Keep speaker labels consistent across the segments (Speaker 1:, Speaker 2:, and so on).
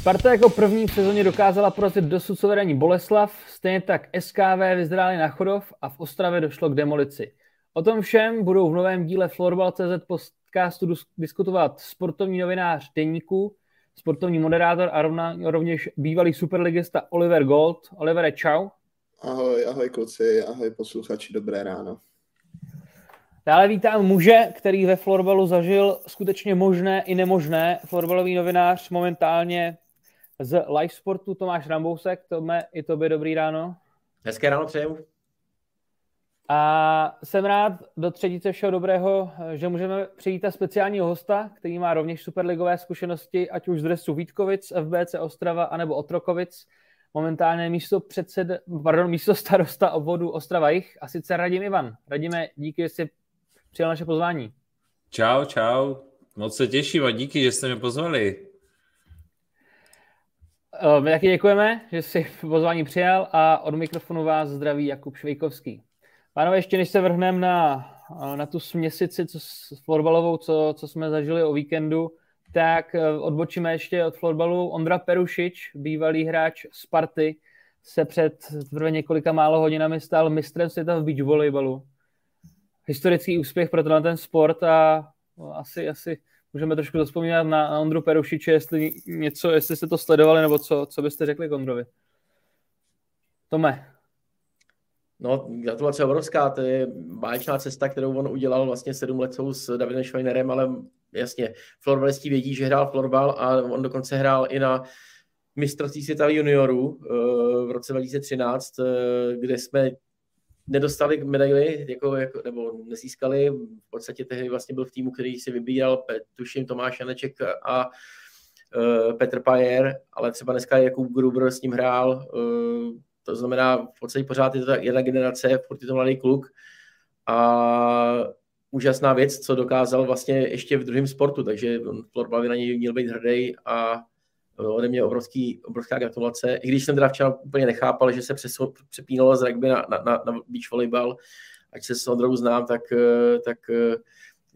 Speaker 1: Sparta jako první v sezóně dokázala porazit dosud suverénní Boleslav, stejně tak SKV vyzráli na Chodov a v Ostravě došlo k demolici. O tom všem budou v novém díle Florbal.cz podcastu diskutovat sportovní novinář Deníku, sportovní moderátor a rovna, rovněž bývalý superligista Oliver Gold. Olivere, čau.
Speaker 2: Ahoj, ahoj kluci, ahoj posluchači, dobré ráno.
Speaker 1: Dále vítám muže, který ve florbalu zažil skutečně možné i nemožné. Florbalový novinář momentálně z live sportu Tomáš Rambousek. Tome, i tobě dobrý ráno.
Speaker 3: Hezké ráno přeju.
Speaker 1: A jsem rád do třetice všeho dobrého, že můžeme přijít speciálního hosta, který má rovněž superligové zkušenosti, ať už z dresu Vítkovic, FBC Ostrava, anebo Otrokovic. Momentálně místo, předsed, pardon, místo starosta obvodu Ostrava Jich, a sice Radim Ivan. Radíme, díky, že jsi přijal naše pozvání.
Speaker 4: Čau, čau. Moc se těším a díky, že jste mě pozvali.
Speaker 1: Eh, my taky děkujeme, že jsi pozvání přijal a od mikrofonu vás zdraví Jakub Švejkovský. Pánové, ještě než se vrhneme na, na tu směsici co, s florbalovou, co, co jsme zažili o víkendu, tak eh, odbočíme ještě od florbalu. Ondra Perušič, bývalý hráč Sparty, se před teprve několika málo hodinami stal mistrem světa v beach volleyballu. Historický úspěch pro ten sport a asi, asi můžeme trošku zaspomínat na, Ondru Perušiče, jestli něco, jestli jste to sledovali, nebo co, co byste řekli k Ondrovi. Tome.
Speaker 3: No, gratulace obrovská, to je báječná cesta, kterou on udělal vlastně sedm let s Davidem Schweinerem, ale jasně, florbalisti vědí, že hrál florbal a on dokonce hrál i na mistrovství světa juniorů eh, v roce 2013, eh, kde jsme nedostali medaily, jako, jako, nebo nezískali. V podstatě tehdy vlastně byl v týmu, který si vybíral, tuším, Tomáš Janeček a uh, Petr Pajer, ale třeba dneska Jakub Gruber s ním hrál. Uh, to znamená, v podstatě pořád je to jedna generace, furt je to mladý kluk. A úžasná věc, co dokázal vlastně ještě v druhém sportu, takže florbal by na něj měl být hrdý a ode mě obrovský, obrovská gratulace. I když jsem teda včera úplně nechápal, že se přepínalo z rugby na, na, na, na beach volleyball, ať se s Ondrou znám, tak, eh, tak eh,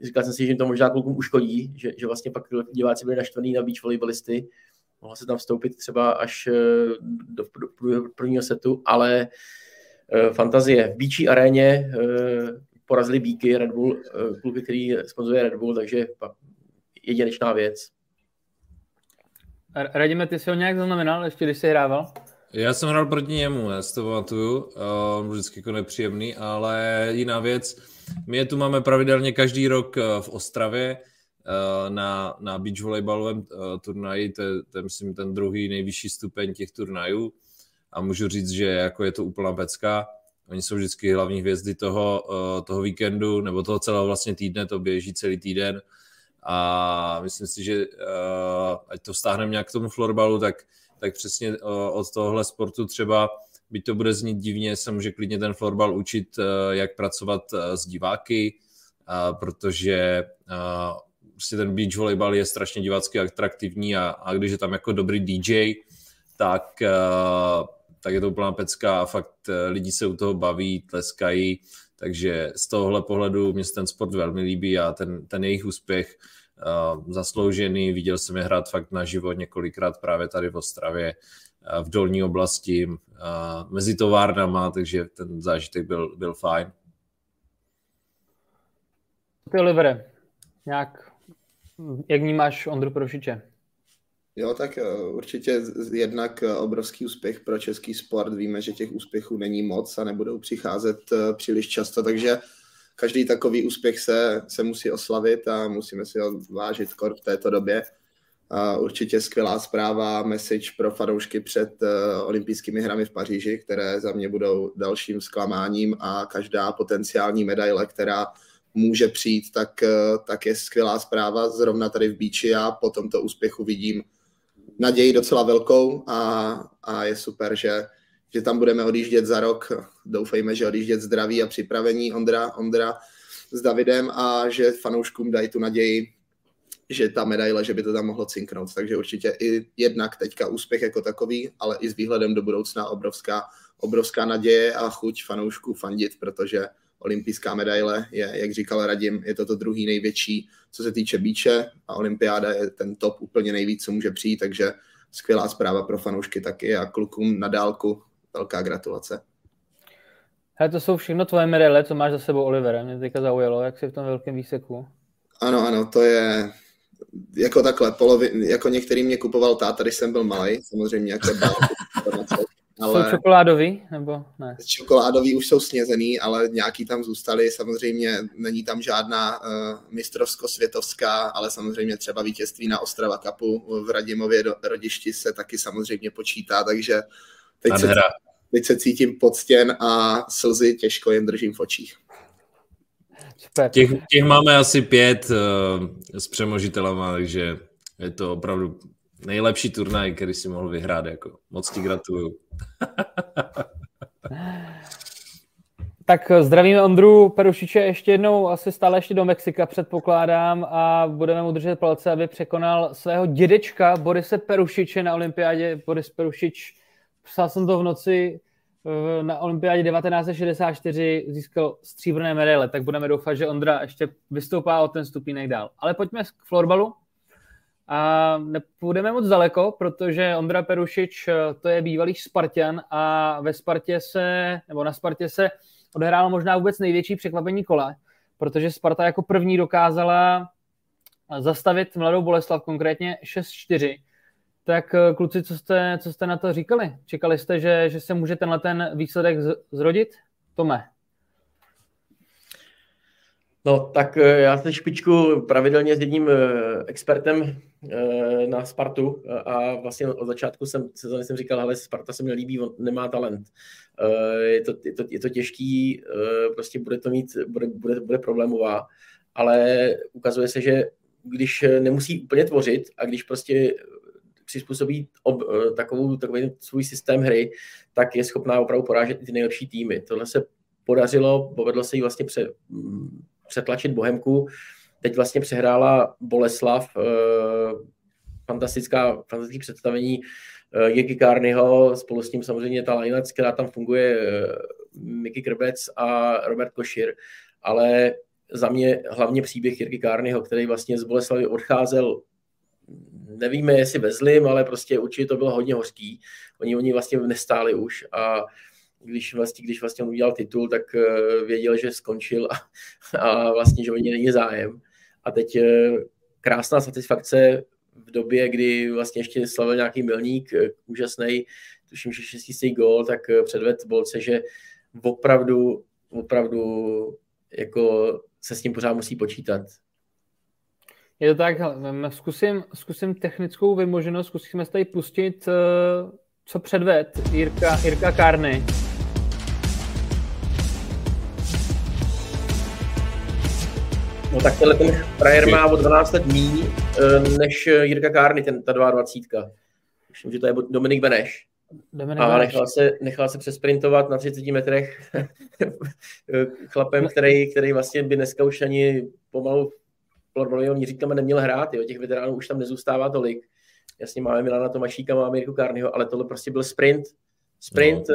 Speaker 3: říkal jsem si, že to možná klukům uškodí, že, že vlastně pak diváci byli naštvaní na beach volleyballisty. Mohlo se tam vstoupit třeba až eh, do, do prvního setu, ale fantazie. V Beachy aréně porazili Bíky, Red Bull, kluky, který sponzoruje Red Bull, takže jedinečná věc.
Speaker 1: Radíme, ty jsi ho nějak zaznamenal, ještě když jsi hrával?
Speaker 4: Já jsem hrál proti němu, já si to pamatuju, uh, vždycky jako nepříjemný, ale jiná věc, my je tu máme pravidelně každý rok eh, v Ostravě uh, na, na beach volejbalovém uh, turnaji, to je, to je myslím ten druhý nejvyšší stupeň těch turnajů a můžu říct, že jako je to úplná pecka. Oni jsou vždycky hlavní hvězdy toho, toho víkendu, nebo toho celého vlastně týdne, to běží celý týden a myslím si, že uh, ať to stáhneme nějak k tomu florbalu, tak, tak přesně uh, od tohohle sportu třeba, byť to bude znít divně, se může klidně ten florbal učit, uh, jak pracovat s diváky, protože prostě ten beach volleyball je strašně divácky atraktivní a, a když je tam jako dobrý DJ, tak, tak je to úplná pecka a fakt lidi se u toho baví, tleskají, takže z tohohle pohledu mě se ten sport velmi líbí a ten, ten jejich úspěch uh, zasloužený. Viděl jsem je hrát fakt na život několikrát právě tady v Ostravě, uh, v dolní oblasti, uh, mezi továrnama, takže ten zážitek byl, byl fajn.
Speaker 1: Ty Olivere, nějak, jak vnímáš Ondru Prošiče?
Speaker 2: Jo, tak eh, určitě jednak eh, obrovský úspěch pro český sport. Víme, že těch úspěchů není moc a nebudou přicházet eh, příliš často, takže každý takový úspěch se, se musí oslavit a musíme si ho vážit kor v této době. A určitě skvělá zpráva, message pro fanoušky před olympijskými hrami v Paříži, které za mě budou dalším zklamáním a každá potenciální medaile, která může přijít, tak, tak je skvělá zpráva. Zrovna tady v Bíči já po tomto úspěchu vidím naději docela velkou a, a je super, že, že tam budeme odjíždět za rok. Doufejme, že odjíždět zdraví a připravení Ondra, Ondra s Davidem a že fanouškům dají tu naději, že ta medaile, že by to tam mohlo cinknout. Takže určitě i jednak teďka úspěch jako takový, ale i s výhledem do budoucna obrovská, obrovská naděje a chuť fanoušků fandit, protože olympijská medaile je, jak říkal Radim, je to to druhý největší, co se týče bíče a olympiáda je ten top úplně nejvíc, co může přijít, takže skvělá zpráva pro fanoušky taky a klukům na dálku velká gratulace.
Speaker 1: Hele, to jsou všechno tvoje medaile, co máš za sebou, Oliver. Mě teďka zaujalo, jak jsi v tom velkém výseku.
Speaker 2: Ano, ano, to je jako takhle, polovi, jako některý mě kupoval táta, když jsem byl malý, samozřejmě jako dál,
Speaker 1: ale... Jsou čokoládový, nebo ne?
Speaker 2: Čokoládový už jsou snězený, ale nějaký tam zůstaly. Samozřejmě není tam žádná uh, mistrovsko-světovská, ale samozřejmě třeba vítězství na Ostrava Cupu v Radimově do, rodišti se taky samozřejmě počítá, takže teď se, teď se cítím podstěn a slzy těžko jen držím v očích.
Speaker 4: Těch, těch máme asi pět uh, s přemožitelama, takže je to opravdu nejlepší turnaj, který si mohl vyhrát. Jako. Moc ti gratuluju.
Speaker 1: tak zdravíme Ondru Perušiče ještě jednou, asi stále ještě do Mexika předpokládám a budeme mu držet palce, aby překonal svého dědečka Borise Perušiče na olympiádě. Boris Perušič, psal jsem to v noci, eh, na olympiádě 1964 získal stříbrné medaile, tak budeme doufat, že Ondra ještě vystoupá o ten stupínek dál. Ale pojďme k florbalu. A nepůjdeme moc daleko, protože Ondra Perušič eh, to je bývalý Spartan a ve Spartě se, nebo na Spartě se odehrálo možná vůbec největší překvapení kola, protože Sparta jako první dokázala zastavit mladou Boleslav, konkrétně 6-4. Tak eh, kluci, co jste, co jste na to říkali? Čekali jste, že, že se může tenhle ten výsledek zrodit? Tome.
Speaker 3: No, tak eh, já se špičku pravidelně s jedním expertem Eh, na Spartu a vlastně od začátku jsem, sezóny jsem říkal, ale Sparta se mi líbí, on nemá talent. Eh, je to, je to, je to těžký, eh, prostě bude to mít, bude, bude, bude problémová, ale ukazuje se, že když nemusí úplně tvořit a když prostě přizpůsobí ob, takovou, takový svůj systém hry, tak je schopná opravdu porážet i ty nejlepší týmy. Tohle se podařilo, povedlo se jí vlastně pře, přetlačit Bohemku, Teď vlastně přehrála Boleslav, eh, fantastická, fantastické představení eh, Jirky Kárnyho, spolu s ním samozřejmě ta linec, která tam funguje, eh, Miky Krbec a Robert Košir, ale za mě hlavně příběh Jirky Kárnyho, který vlastně z Boleslavy odcházel nevíme, jestli ve ale prostě určitě to bylo hodně hořký. Oni, oni vlastně nestáli už a když vlastně, když vlastně on udělal titul, tak věděl, že skončil a, a vlastně, že o ně není zájem. A teď eh, krásná satisfakce v době, kdy vlastně ještě slavil nějaký milník, eh, úžasný, tuším, že šestý gól, tak eh, předved Bolce, že opravdu, opravdu jako se s tím pořád musí počítat.
Speaker 1: Je to tak, zkusím, zkusím technickou vymoženost, zkusíme se tady pustit, co předved Jirka, Jirka Kárny.
Speaker 3: No tak tenhle ten frajer má o 12 let míň eh, než Jirka Kárny, ten, ta 22. Myslím, že to je Dominik Beneš. Dominik a nechal se, nechal se přesprintovat na 30 metrech chlapem, který, který vlastně by dneska už ani pomalu florbalového měřítkama neměl hrát. Jo. Těch veteránů už tam nezůstává tolik. Jasně máme Milana Tomašíka, máme Jirku Kárnyho, ale tohle prostě byl sprint. Sprint no.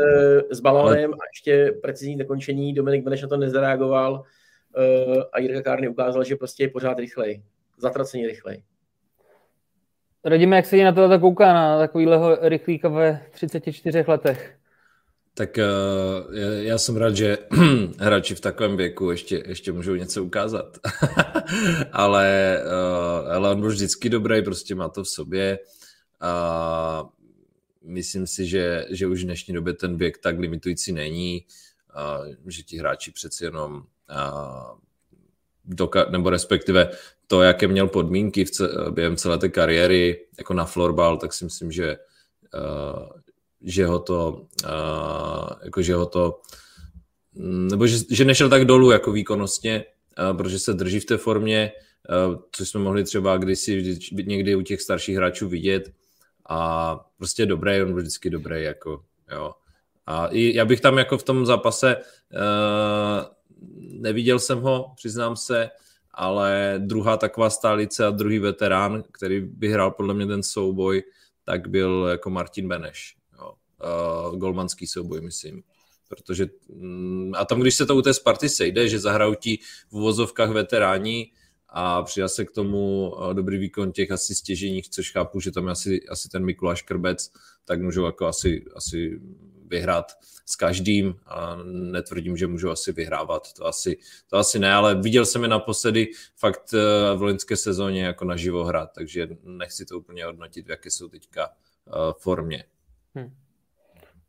Speaker 3: s balónem a ještě precizní dokončení. Dominik Beneš na to nezareagoval a Jirka Kárny ukázal, že prostě je pořád rychlej. Zatraceně rychlej.
Speaker 1: Radíme, jak se jí na to kouká, na takovýhleho rychlíka ve 34 letech?
Speaker 4: Tak uh, já jsem rád, že hráči v takovém věku ještě, ještě můžou něco ukázat. ale, uh, ale on byl vždycky dobrý, prostě má to v sobě. A myslím si, že, že už v dnešní době ten věk tak limitující není, a že ti hráči přeci jenom doka- nebo respektive to, jaké měl podmínky v ce- během celé té kariéry, jako na florbal, tak si myslím, že, uh, že ho to, uh, jako že ho to, nebo že, že nešel tak dolů jako výkonnostně, uh, protože se drží v té formě, uh, což jsme mohli třeba kdysi někdy u těch starších hráčů vidět a prostě dobrý, on byl vždycky dobrý, jako jo. A i já bych tam jako v tom zápase uh, neviděl jsem ho, přiznám se, ale druhá taková stálice a druhý veterán, který vyhrál podle mě ten souboj, tak byl jako Martin Beneš. Jo. Uh, golmanský souboj, myslím. Protože, mm, a tam, když se to u té Sparty sejde, že zahrajou ti v uvozovkách veteráni a přidá se k tomu dobrý výkon těch asi stěženích, což chápu, že tam je asi, asi ten Mikuláš Krbec, tak můžou jako asi, asi vyhrát s každým a netvrdím, že můžu asi vyhrávat, to asi, to asi ne, ale viděl jsem je naposledy fakt eh, v loňské sezóně jako naživo hrát, takže nechci to úplně hodnotit, v jaké jsou teďka uh, formě. Hmm.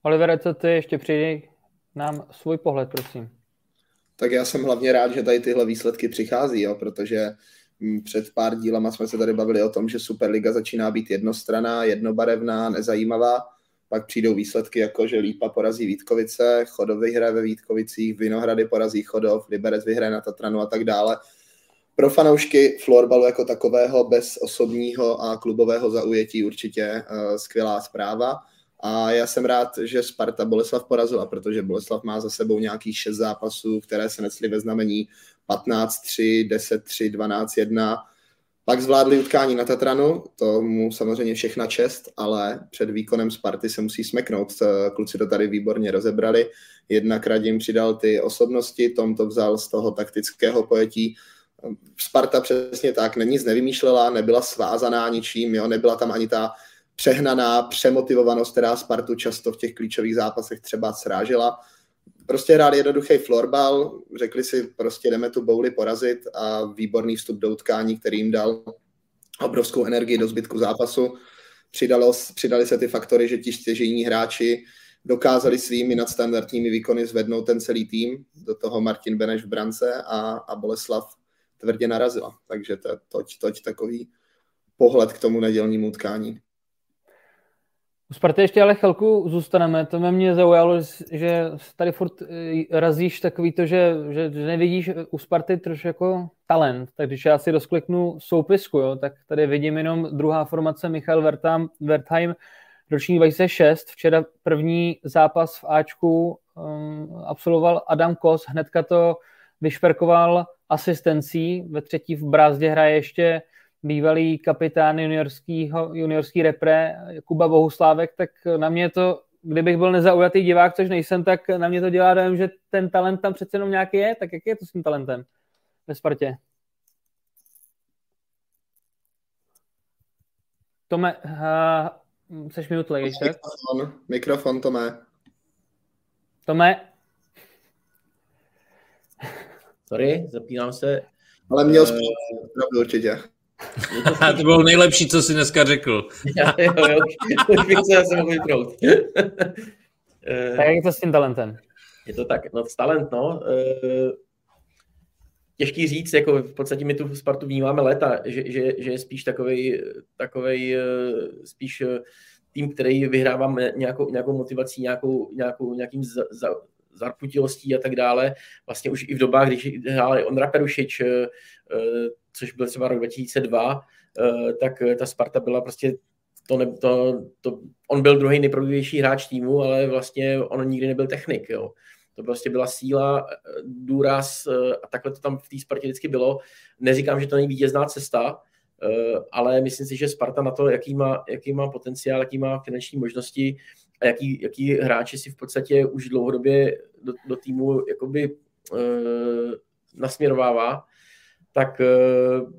Speaker 1: Olivere, co ty ještě přijde nám svůj pohled, prosím.
Speaker 2: Tak já jsem hlavně rád, že tady tyhle výsledky přichází, jo, protože hm, před pár dílama jsme se tady bavili o tom, že Superliga začíná být jednostraná, jednobarevná, nezajímavá pak přijdou výsledky jako, že Lípa porazí Vítkovice, Chodov vyhraje ve Vítkovicích, Vinohrady porazí Chodov, Liberec vyhraje na Tatranu a tak dále. Pro fanoušky florbalu jako takového bez osobního a klubového zaujetí určitě uh, skvělá zpráva. A já jsem rád, že Sparta Boleslav porazila, protože Boleslav má za sebou nějakých šest zápasů, které se nesly ve znamení 15-3, 10-3, 12-1 pak zvládli utkání na Tatranu, to mu samozřejmě všechna čest, ale před výkonem Sparty se musí smeknout. Kluci to tady výborně rozebrali. Jednak Radim přidal ty osobnosti, Tom to vzal z toho taktického pojetí. Sparta přesně tak, není nic nevymýšlela, nebyla svázaná ničím, jo, nebyla tam ani ta přehnaná přemotivovanost, která Spartu často v těch klíčových zápasech třeba srážela prostě hráli jednoduchý florbal, řekli si prostě jdeme tu bouli porazit a výborný vstup do utkání, který jim dal obrovskou energii do zbytku zápasu. Přidalo, přidali se ty faktory, že ti stěžení hráči dokázali svými nadstandardními výkony zvednout ten celý tým, do toho Martin Beneš v brance a, a Boleslav tvrdě narazila. Takže to je toť, toť takový pohled k tomu nedělnímu utkání.
Speaker 1: U Sparty ještě ale chvilku zůstaneme. To mě, zaujalo, že tady furt eh, razíš takový to, že, že, nevidíš u Sparty trošku jako talent. Tak když já si rozkliknu soupisku, jo, tak tady vidím jenom druhá formace Michal Vertam, Wertheim, roční 2006. Včera první zápas v Ačku um, absolvoval Adam Kos, hnedka to vyšperkoval asistencí, ve třetí v brázdě hraje ještě bývalý kapitán juniorskýho, juniorský repre Kuba Bohuslávek, tak na mě to, kdybych byl nezaujatý divák, což nejsem, tak na mě to dělá dojem, že ten talent tam přece jenom nějaký je, tak jak je to s tím talentem ve Spartě? Tome, uh, seš minut legiš, tak?
Speaker 2: Mikrofon, mikrofon, Tome.
Speaker 1: Tome.
Speaker 3: Sorry, zapínám se.
Speaker 2: Ale měl uh, pravdu určitě.
Speaker 4: To, to bylo nejlepší, co jsi dneska řekl.
Speaker 3: Já, jo, jo, už bych se zase mohl vyprout.
Speaker 1: tak jak je to s tím talentem?
Speaker 3: Je to tak, no talent, no. Eh, těžký říct, jako v podstatě my tu Spartu vnímáme léta, že, že, že je spíš takovej, takovej eh, spíš eh, tým, který vyhrává nějakou, nějakou motivací, nějakou, nějakou, nějakým za, za, zarputilostí a tak dále. Vlastně už i v dobách, když hráli Ondra Perušič, což byl třeba rok 2002, eh, tak ta Sparta byla prostě to, ne, to, to, on byl druhý nejproduvější hráč týmu, ale vlastně on nikdy nebyl technik. Jo. To prostě byla síla, eh, důraz eh, a takhle to tam v té Spartě vždycky bylo. Neříkám, že to není vítězná cesta, ale myslím si, že Sparta na to, jaký má, jaký má potenciál, jaký má finanční možnosti a jaký, jaký hráči si v podstatě už dlouhodobě do, do týmu jakoby, nasměrovává, tak uh,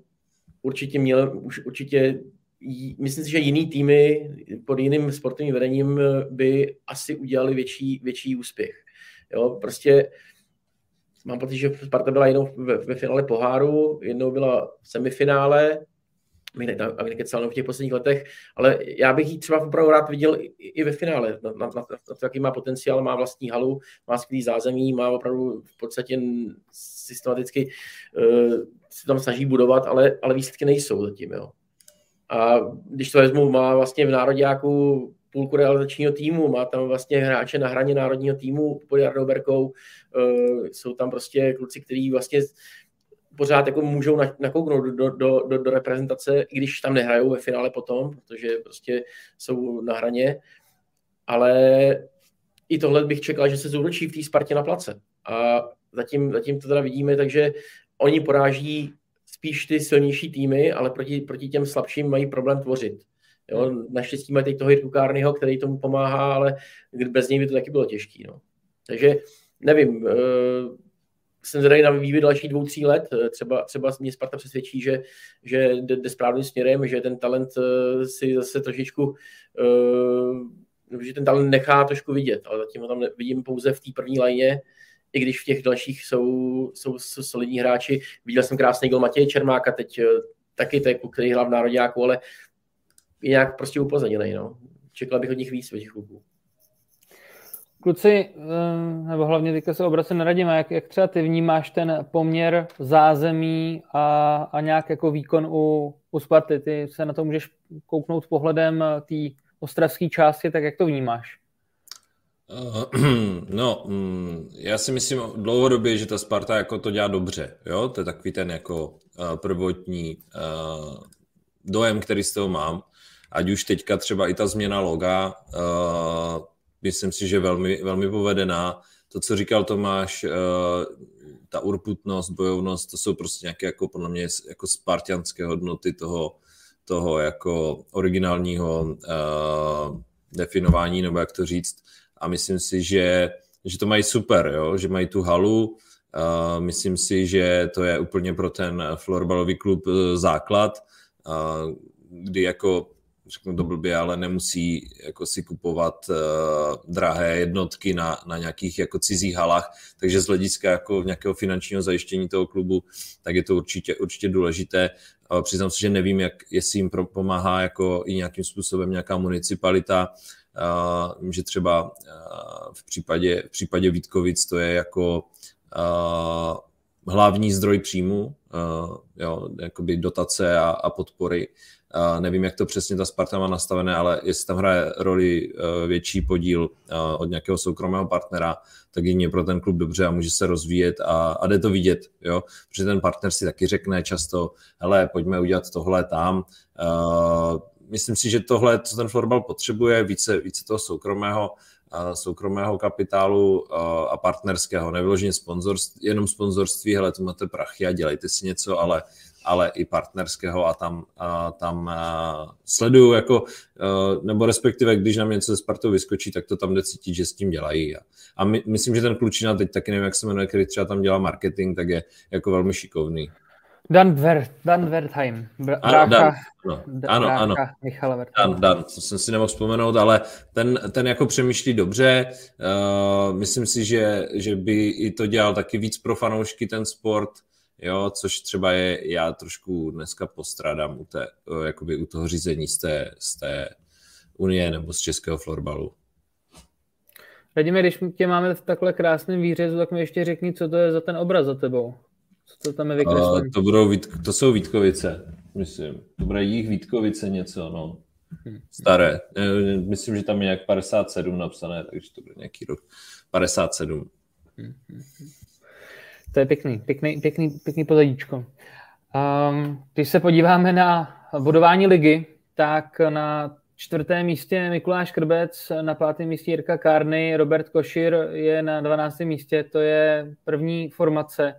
Speaker 3: určitě měl, už určitě myslím si, že jiný týmy pod jiným sportovním vedením by asi udělali větší, větší úspěch. Jo, prostě mám pocit, že Sparta byla jednou ve, ve finále poháru, jednou byla v semifinále, aby nekecal v těch posledních letech, ale já bych ji třeba opravdu rád viděl i, i ve finále, na, na, na, na to, jaký má potenciál, má vlastní halu, má skvělý zázemí, má opravdu v podstatě systematicky uh, se tam snaží budovat, ale, ale výsledky nejsou zatím. Jo. A když to vezmu, má vlastně v národňáku půlku realizačního týmu, má tam vlastně hráče na hraně národního týmu pod Jardou Berkou, uh, jsou tam prostě kluci, kteří vlastně pořád jako můžou nakouknout do, do, do, do reprezentace, i když tam nehrajou ve finále potom, protože prostě jsou na hraně, ale i tohle bych čekal, že se zúročí v té Spartě na place. A zatím, zatím to teda vidíme, takže oni poráží spíš ty silnější týmy, ale proti, proti těm slabším mají problém tvořit. Jo, naštěstí mají teď toho Jirku Kárnyho, který tomu pomáhá, ale bez něj by to taky bylo těžké. No. Takže nevím, eh, jsem zvědavý na vývoj dalších dvou, tří let. Třeba, třeba mě Sparta přesvědčí, že, že jde, jde správným směrem, že ten talent si zase trošičku že ten talent nechá trošku vidět, ale zatím ho tam vidím pouze v té první lajně, i když v těch dalších jsou, jsou, jsou solidní hráči. Viděl jsem krásný gol Matěje Čermáka, teď taky to je kluk, který hrál v národňáku, ale je nějak prostě upozaděný. No. Čekal bych od nich víc, těch kluků.
Speaker 1: Kluci, eh, nebo hlavně teďka se obracím na Radima, jak, jak třeba ty vnímáš ten poměr zázemí a, a nějak jako výkon u, u Sparty? Ty se na to můžeš kouknout pohledem té ostravské části, tak jak to vnímáš?
Speaker 4: No, um, já si myslím dlouhodobě, že ta Sparta jako to dělá dobře, jo, to je takový ten jako uh, prvotní uh, dojem, který z toho mám, ať už teďka třeba i ta změna loga, uh, myslím si, že velmi, velmi povedená. To, co říkal Tomáš, ta urputnost, bojovnost, to jsou prostě nějaké jako podle mě jako spartianské hodnoty toho, toho jako originálního definování, nebo jak to říct. A myslím si, že, že to mají super, jo? že mají tu halu, uh, myslím si, že to je úplně pro ten florbalový klub základ, uh, kdy jako řeknu to blbě, ale nemusí jako si kupovat uh, drahé jednotky na, na nějakých jako cizích halách, takže z hlediska jako nějakého finančního zajištění toho klubu, tak je to určitě, určitě důležité. Přiznám se, že nevím, jak, jestli jim pomáhá jako i nějakým způsobem nějaká municipalita, že třeba uh, v případě, v případě Vítkovic to je jako uh, hlavní zdroj příjmu, jo, jakoby dotace a, a podpory nevím, jak to přesně ta Sparta má nastavené, ale jestli tam hraje roli větší podíl od nějakého soukromého partnera, tak je pro ten klub dobře a může se rozvíjet a, a jde to vidět, jo? protože ten partner si taky řekne často, hele, pojďme udělat tohle tam. Myslím si, že tohle, co ten florbal potřebuje, více, více toho soukromého, soukromého kapitálu a partnerského, nevyloženě sponzorství, jenom sponzorství, hele, tu máte prachy a dělejte si něco, ale ale i partnerského a tam, a tam a sleduju jako, nebo respektive, když nám něco ze Spartou vyskočí, tak to tam jde cítit, že s tím dělají. A, a my, myslím, že ten klučina, teď taky nevím, jak se jmenuje, který třeba tam dělá marketing, tak je jako velmi šikovný.
Speaker 1: Dan, Dver, Dan Wertheim.
Speaker 4: Br- ano, Dan, ano, ano, ano.
Speaker 1: Michala
Speaker 4: Dan, Dan, to jsem si nemohl vzpomenout, ale ten, ten jako přemýšlí dobře. Uh, myslím si, že, že by i to dělal taky víc pro fanoušky ten sport jo, což třeba je, já trošku dneska postradám u, té, jakoby u toho řízení z té, z té unie nebo z českého florbalu.
Speaker 1: Radíme, když tě máme v takhle krásném výřezu, tak mi ještě řekni, co to je za ten obraz za tebou. Co to tam je vykreslené?
Speaker 4: To, budou, to jsou Vítkovice, myslím. To bude jich Vítkovice něco, no. Hm. Staré. Myslím, že tam je nějak 57 napsané, takže to bude nějaký rok 57. Hmm.
Speaker 1: To je pěkný, pěkný, pěkný, pěkný pozadíčko. Um, když se podíváme na bodování ligy, tak na čtvrtém místě Mikuláš Krbec, na pátém místě Jirka Kárny, Robert Košir je na 12. místě, to je první formace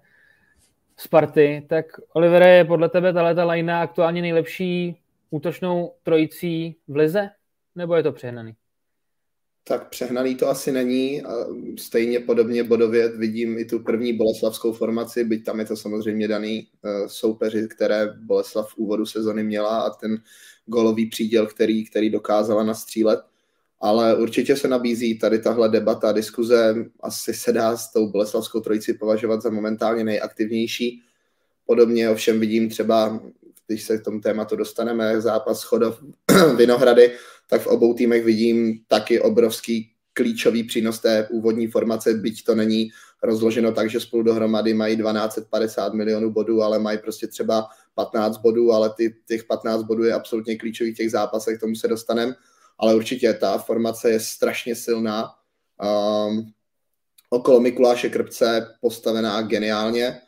Speaker 1: Sparty. Tak Olivere, je podle tebe tato lajna aktuálně nejlepší útočnou trojicí v lize? Nebo je to přehnaný?
Speaker 2: Tak přehnaný to asi není. Stejně podobně bodově vidím i tu první boleslavskou formaci, byť tam je to samozřejmě daný uh, soupeři, které Boleslav v úvodu sezony měla a ten golový příděl, který, který dokázala nastřílet. Ale určitě se nabízí tady tahle debata, diskuze, asi se dá s tou boleslavskou trojici považovat za momentálně nejaktivnější. Podobně ovšem vidím třeba, když se k tomu tématu dostaneme, zápas Chodov Vinohrady, tak v obou týmech vidím taky obrovský klíčový přínos té úvodní formace, byť to není rozloženo tak, že spolu dohromady mají 1250 milionů bodů, ale mají prostě třeba 15 bodů, ale ty, těch 15 bodů je absolutně klíčový v těch zápasech, k tomu se dostaneme, ale určitě ta formace je strašně silná. Um, okolo Mikuláše Krpce postavená geniálně,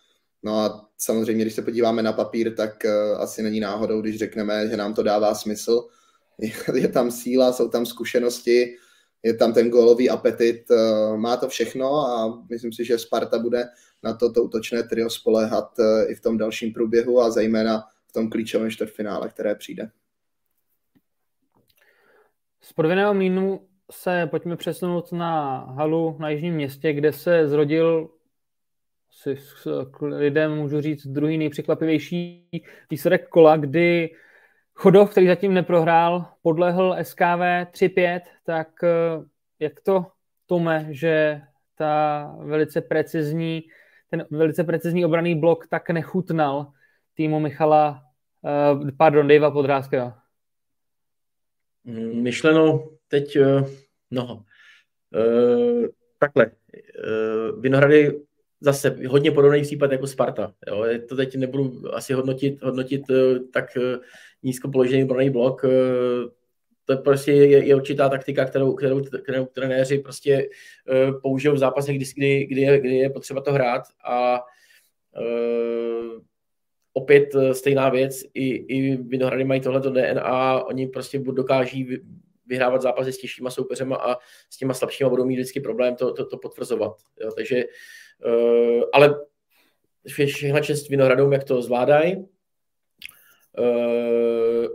Speaker 2: no a samozřejmě, když se podíváme na papír, tak uh, asi není náhodou, když řekneme, že nám to dává smysl, je tam síla, jsou tam zkušenosti, je tam ten gólový apetit, eh, má to všechno a myslím si, že Sparta bude na toto útočné trio spolehat eh, i v tom dalším průběhu a zejména v tom klíčovém čtvrtfinále, které přijde.
Speaker 1: Z podvinného mlínu se pojďme přesunout na halu na Jižním městě, kde se zrodil si k lidem můžu říct druhý nejpřekvapivější výsledek kola, kdy Chodov, který zatím neprohrál, podlehl SKV 3-5, tak eh, jak to Tome, že ta velice precizní, ten velice precizní obraný blok tak nechutnal týmu Michala, uh, pardon, Davea Podrázkého?
Speaker 3: Mm, myšleno teď, uh, no, uh, takhle, uh, Vinohrady zase hodně podobný případ jako Sparta. Jo. To teď nebudu asi hodnotit, hodnotit tak nízko položený obraný blok. To prostě je, je určitá taktika, kterou, kterou, kterou trenéři prostě použijou v zápasech, kdy, kdy, kdy, je, kdy je potřeba to hrát a opět eh, stejná věc, i, i Vinohrady mají tohleto DNA, oni prostě dokáží vyhrávat zápasy s těžšíma soupeřema a s těma slabšíma budou mít vždycky problém to, to, to potvrzovat. Jo, takže, uh, ale všechna čest Vinohradům, jak to zvládají. Uh,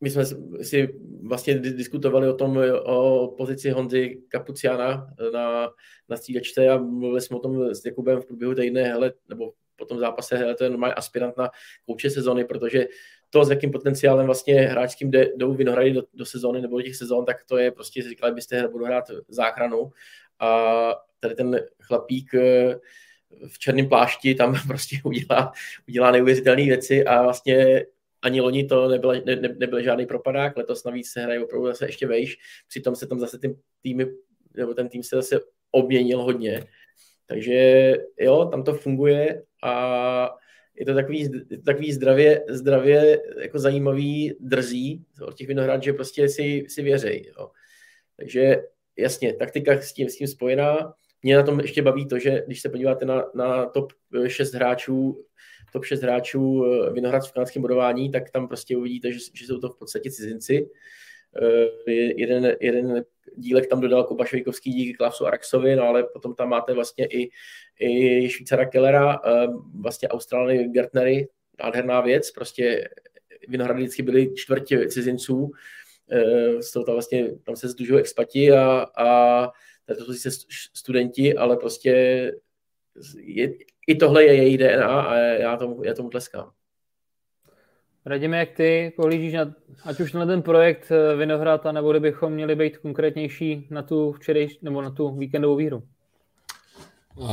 Speaker 3: my jsme si vlastně diskutovali o tom, o pozici Honzy Kapuciana na, na střídačce a mluvili jsme o tom s Jakubem v průběhu týdne, hele, nebo po tom zápase, hele, to je normální aspirant na kouče sezony, protože to, s jakým potenciálem vlastně hráčským jdou Vinohrady do, do sezóny nebo do těch sezón, tak to je prostě, říkali byste, budu hrát záchranu a tady ten chlapík eh, v černém plášti tam prostě udělá, udělá neuvěřitelné věci a vlastně ani loni to nebyl, ne, ne, nebyl žádný propadák, letos navíc se hraje opravdu zase ještě vejš, přitom se tam zase ty týmy, nebo ten tým se zase obměnil hodně. Takže jo, tam to funguje a je to takový, takový zdravě, zdravě jako zajímavý, drzí od těch vinohrad, že prostě si, si věřej. Jo. Takže jasně, taktika s tím, s tím spojená. Mě na tom ještě baví to, že když se podíváte na, na top 6 hráčů, top 6 hráčů eh, Vinohrad v kanadském bodování, tak tam prostě uvidíte, že, že jsou to v podstatě cizinci. Uh, jeden, jeden dílek tam dodal Kuba Švejkovský díky Klausu Araxovi, no ale potom tam máte vlastně i, i Švýcara Kellera, uh, vlastně Australany Gertnery, nádherná věc, prostě Vinohrady vždycky byli čtvrtě cizinců, z toho tam vlastně, tam se zdužují expati a, a to jsou studenti, ale prostě je, i tohle je její DNA a já tomu, já tomu tleskám.
Speaker 1: Radíme, jak ty pohlížíš na, ať už na ten projekt eh, Vinohrad, nebo kdybychom měli být konkrétnější na tu včerejší, nebo na tu víkendovou výhru?
Speaker 4: Uh,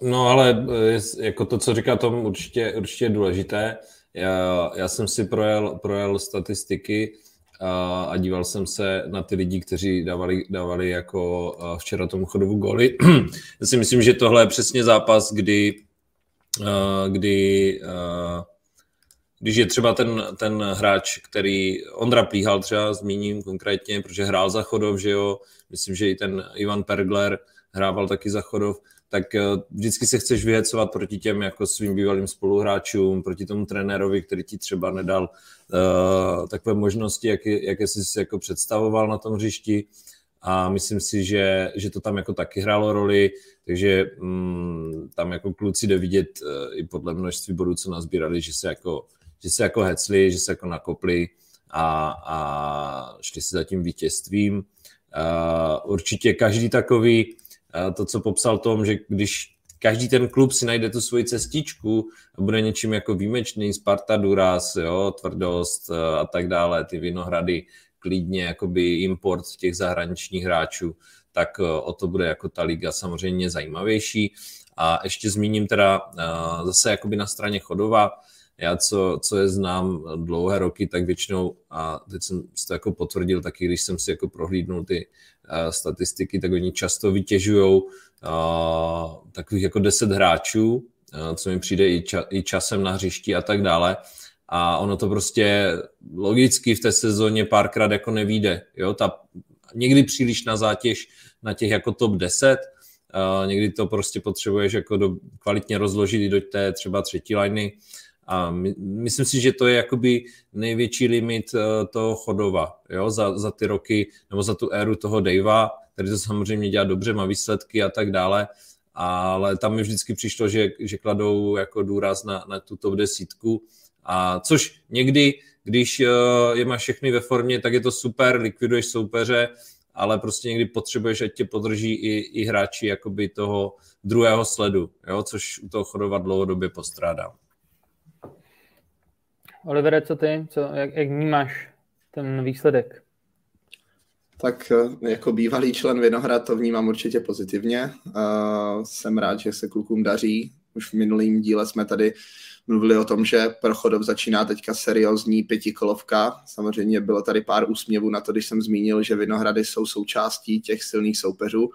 Speaker 4: no ale eh, je, jako to, co říká Tom, určitě, určitě důležité. Já, já jsem si projel, projel statistiky a, a díval jsem se na ty lidi, kteří dávali, dávali jako včera tomu chodovu goly. já si myslím, že tohle je přesně zápas, kdy, uh, kdy uh, když je třeba ten, ten hráč, který Ondra Plíhal třeba zmíním konkrétně, protože hrál za Chodov, že jo, myslím, že i ten Ivan Pergler hrával taky za Chodov, tak eh, vždycky se chceš vyhecovat proti těm jako svým bývalým spoluhráčům, proti tomu trenérovi, který ti třeba nedal uh, takové možnosti, jak, jaké jsi si jako představoval na tom hřišti. A myslím si, že, že to tam jako taky hrálo roli, takže mm, tam jako kluci jde vidět uh, i podle množství bodů, co nazbírali, že se jako že se jako hecli, že se jako nakopli a, a šli si za tím vítězstvím. Uh, určitě každý takový, uh, to, co popsal Tom, že když každý ten klub si najde tu svoji cestičku a bude něčím jako výjimečný, Sparta, Duras, jo, tvrdost uh, a tak dále, ty Vinohrady, klidně jakoby import těch zahraničních hráčů, tak uh, o to bude jako ta liga samozřejmě zajímavější. A ještě zmíním teda uh, zase jakoby na straně Chodova, já, co, co je znám dlouhé roky, tak většinou, a teď jsem to jako potvrdil taky, když jsem si jako prohlídnul ty uh, statistiky, tak oni často vytěžují uh, takových jako deset hráčů, uh, co mi přijde i, ča, i časem na hřišti a tak dále. A ono to prostě logicky v té sezóně párkrát jako nevíde. Jo? Ta, někdy příliš na zátěž na těch jako top 10, uh, někdy to prostě potřebuješ jako do, kvalitně rozložit do té třeba třetí liney, a my, myslím si, že to je jakoby největší limit uh, toho Chodova, jo, za, za ty roky, nebo za tu éru toho Davea, který to samozřejmě dělá dobře, má výsledky a tak dále, ale tam mi vždycky přišlo, že, že kladou jako důraz na, na tu top desítku, a což někdy, když uh, je máš všechny ve formě, tak je to super, likviduješ soupeře, ale prostě někdy potřebuješ, ať tě podrží i, i hráči jakoby toho druhého sledu, jo, což u toho Chodova dlouhodobě postrádám.
Speaker 1: Olivere, co ty? Co, jak, jak vnímáš ten výsledek?
Speaker 2: Tak eh, jako bývalý člen Vinohrad to vnímám určitě pozitivně. Uh, jsem rád, že se klukům daří. Už v minulém díle jsme tady mluvili o tom, že pro Chodov začíná teďka seriózní pětikolovka. Samozřejmě bylo tady pár úsměvů na to, když jsem zmínil, že Vinohrady jsou součástí těch silných soupeřů.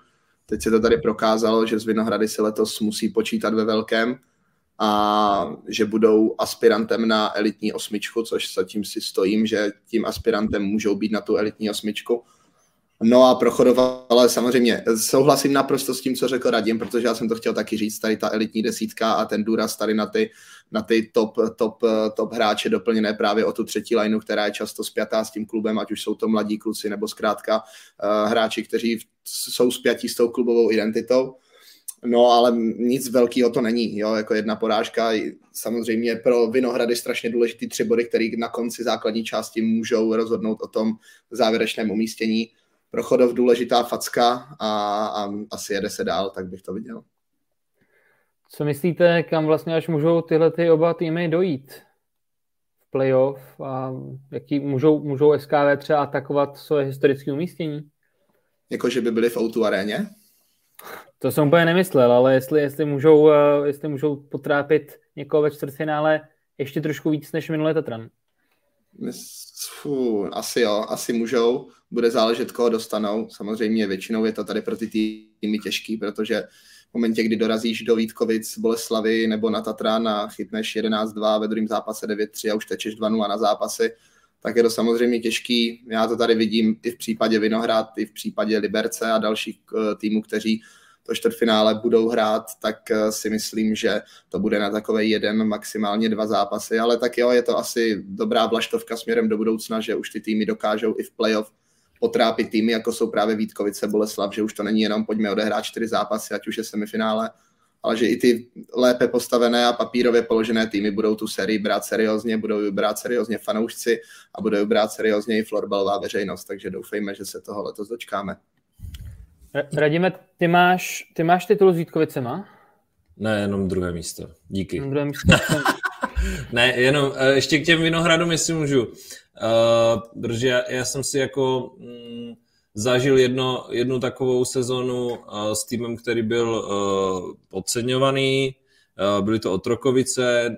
Speaker 2: Teď se to tady prokázalo, že z Vinohrady se letos musí počítat ve velkém a že budou aspirantem na elitní osmičku, což zatím si stojím, že tím aspirantem můžou být na tu elitní osmičku. No a pro Chodova, ale samozřejmě souhlasím naprosto s tím, co řekl Radim, protože já jsem to chtěl taky říct, tady ta elitní desítka a ten důraz tady na ty, na ty top, top, top hráče doplněné právě o tu třetí lineu, která je často spjatá s tím klubem, ať už jsou to mladí kluci nebo zkrátka uh, hráči, kteří jsou spjatí s tou klubovou identitou. No, ale nic velkého to není, jo, jako jedna porážka. Samozřejmě pro Vinohrady strašně důležitý tři body, které na konci základní části můžou rozhodnout o tom závěrečném umístění pro Chodov důležitá facka a, a asi jede se dál, tak bych to viděl.
Speaker 1: Co myslíte, kam vlastně až můžou tyhle ty oba týmy dojít v playoff a jaký můžou, můžou SKV třeba atakovat svoje historické umístění?
Speaker 2: Jako, že by byli v Outu aréně?
Speaker 1: To jsem úplně nemyslel, ale jestli, jestli, můžou, eh, jestli můžou potrápit někoho ve čtvrtfinále ještě trošku víc než minulé Tatran.
Speaker 2: Asi jo, asi můžou. Bude záležet, koho dostanou. Samozřejmě většinou je to tady pro ty týmy těžký, protože v momentě, kdy dorazíš do Vítkovic, Boleslavy nebo na Tatran a chytneš 11-2 ve druhém zápase 9-3 a už tečeš 2-0 na zápasy, tak je to samozřejmě těžký. Já to tady vidím i v případě Vinohrad, i v případě Liberce a dalších eh, týmů, kteří to čtvrtfinále budou hrát, tak eh, si myslím, že to bude na takový jeden, maximálně dva zápasy, ale tak jo, je to asi dobrá vlaštovka směrem do budoucna, že už ty týmy dokážou i v playoff potrápit týmy, jako jsou právě Vítkovice, Boleslav, že už to není jenom pojďme odehrát čtyři zápasy, ať už je semifinále, ale že i ty lépe postavené a papírově položené týmy budou tu sérii brát seriózně, budou ji brát seriózně fanoušci a budou ji brát seriózně i florbalová veřejnost, takže doufejme, že se toho letos dočkáme.
Speaker 1: Radíme, ty máš, ty máš titul s Vítkovicema?
Speaker 4: Ne, jenom druhé místo. Díky.
Speaker 1: Jenom druhé místo.
Speaker 4: ne, jenom uh, ještě k těm Vinohradům, jestli můžu. Uh, protože já, já jsem si jako mm, zažil jedno, jednu takovou sezonu uh, s týmem, který byl uh, podceňovaný. Uh, byly to Otrokovice,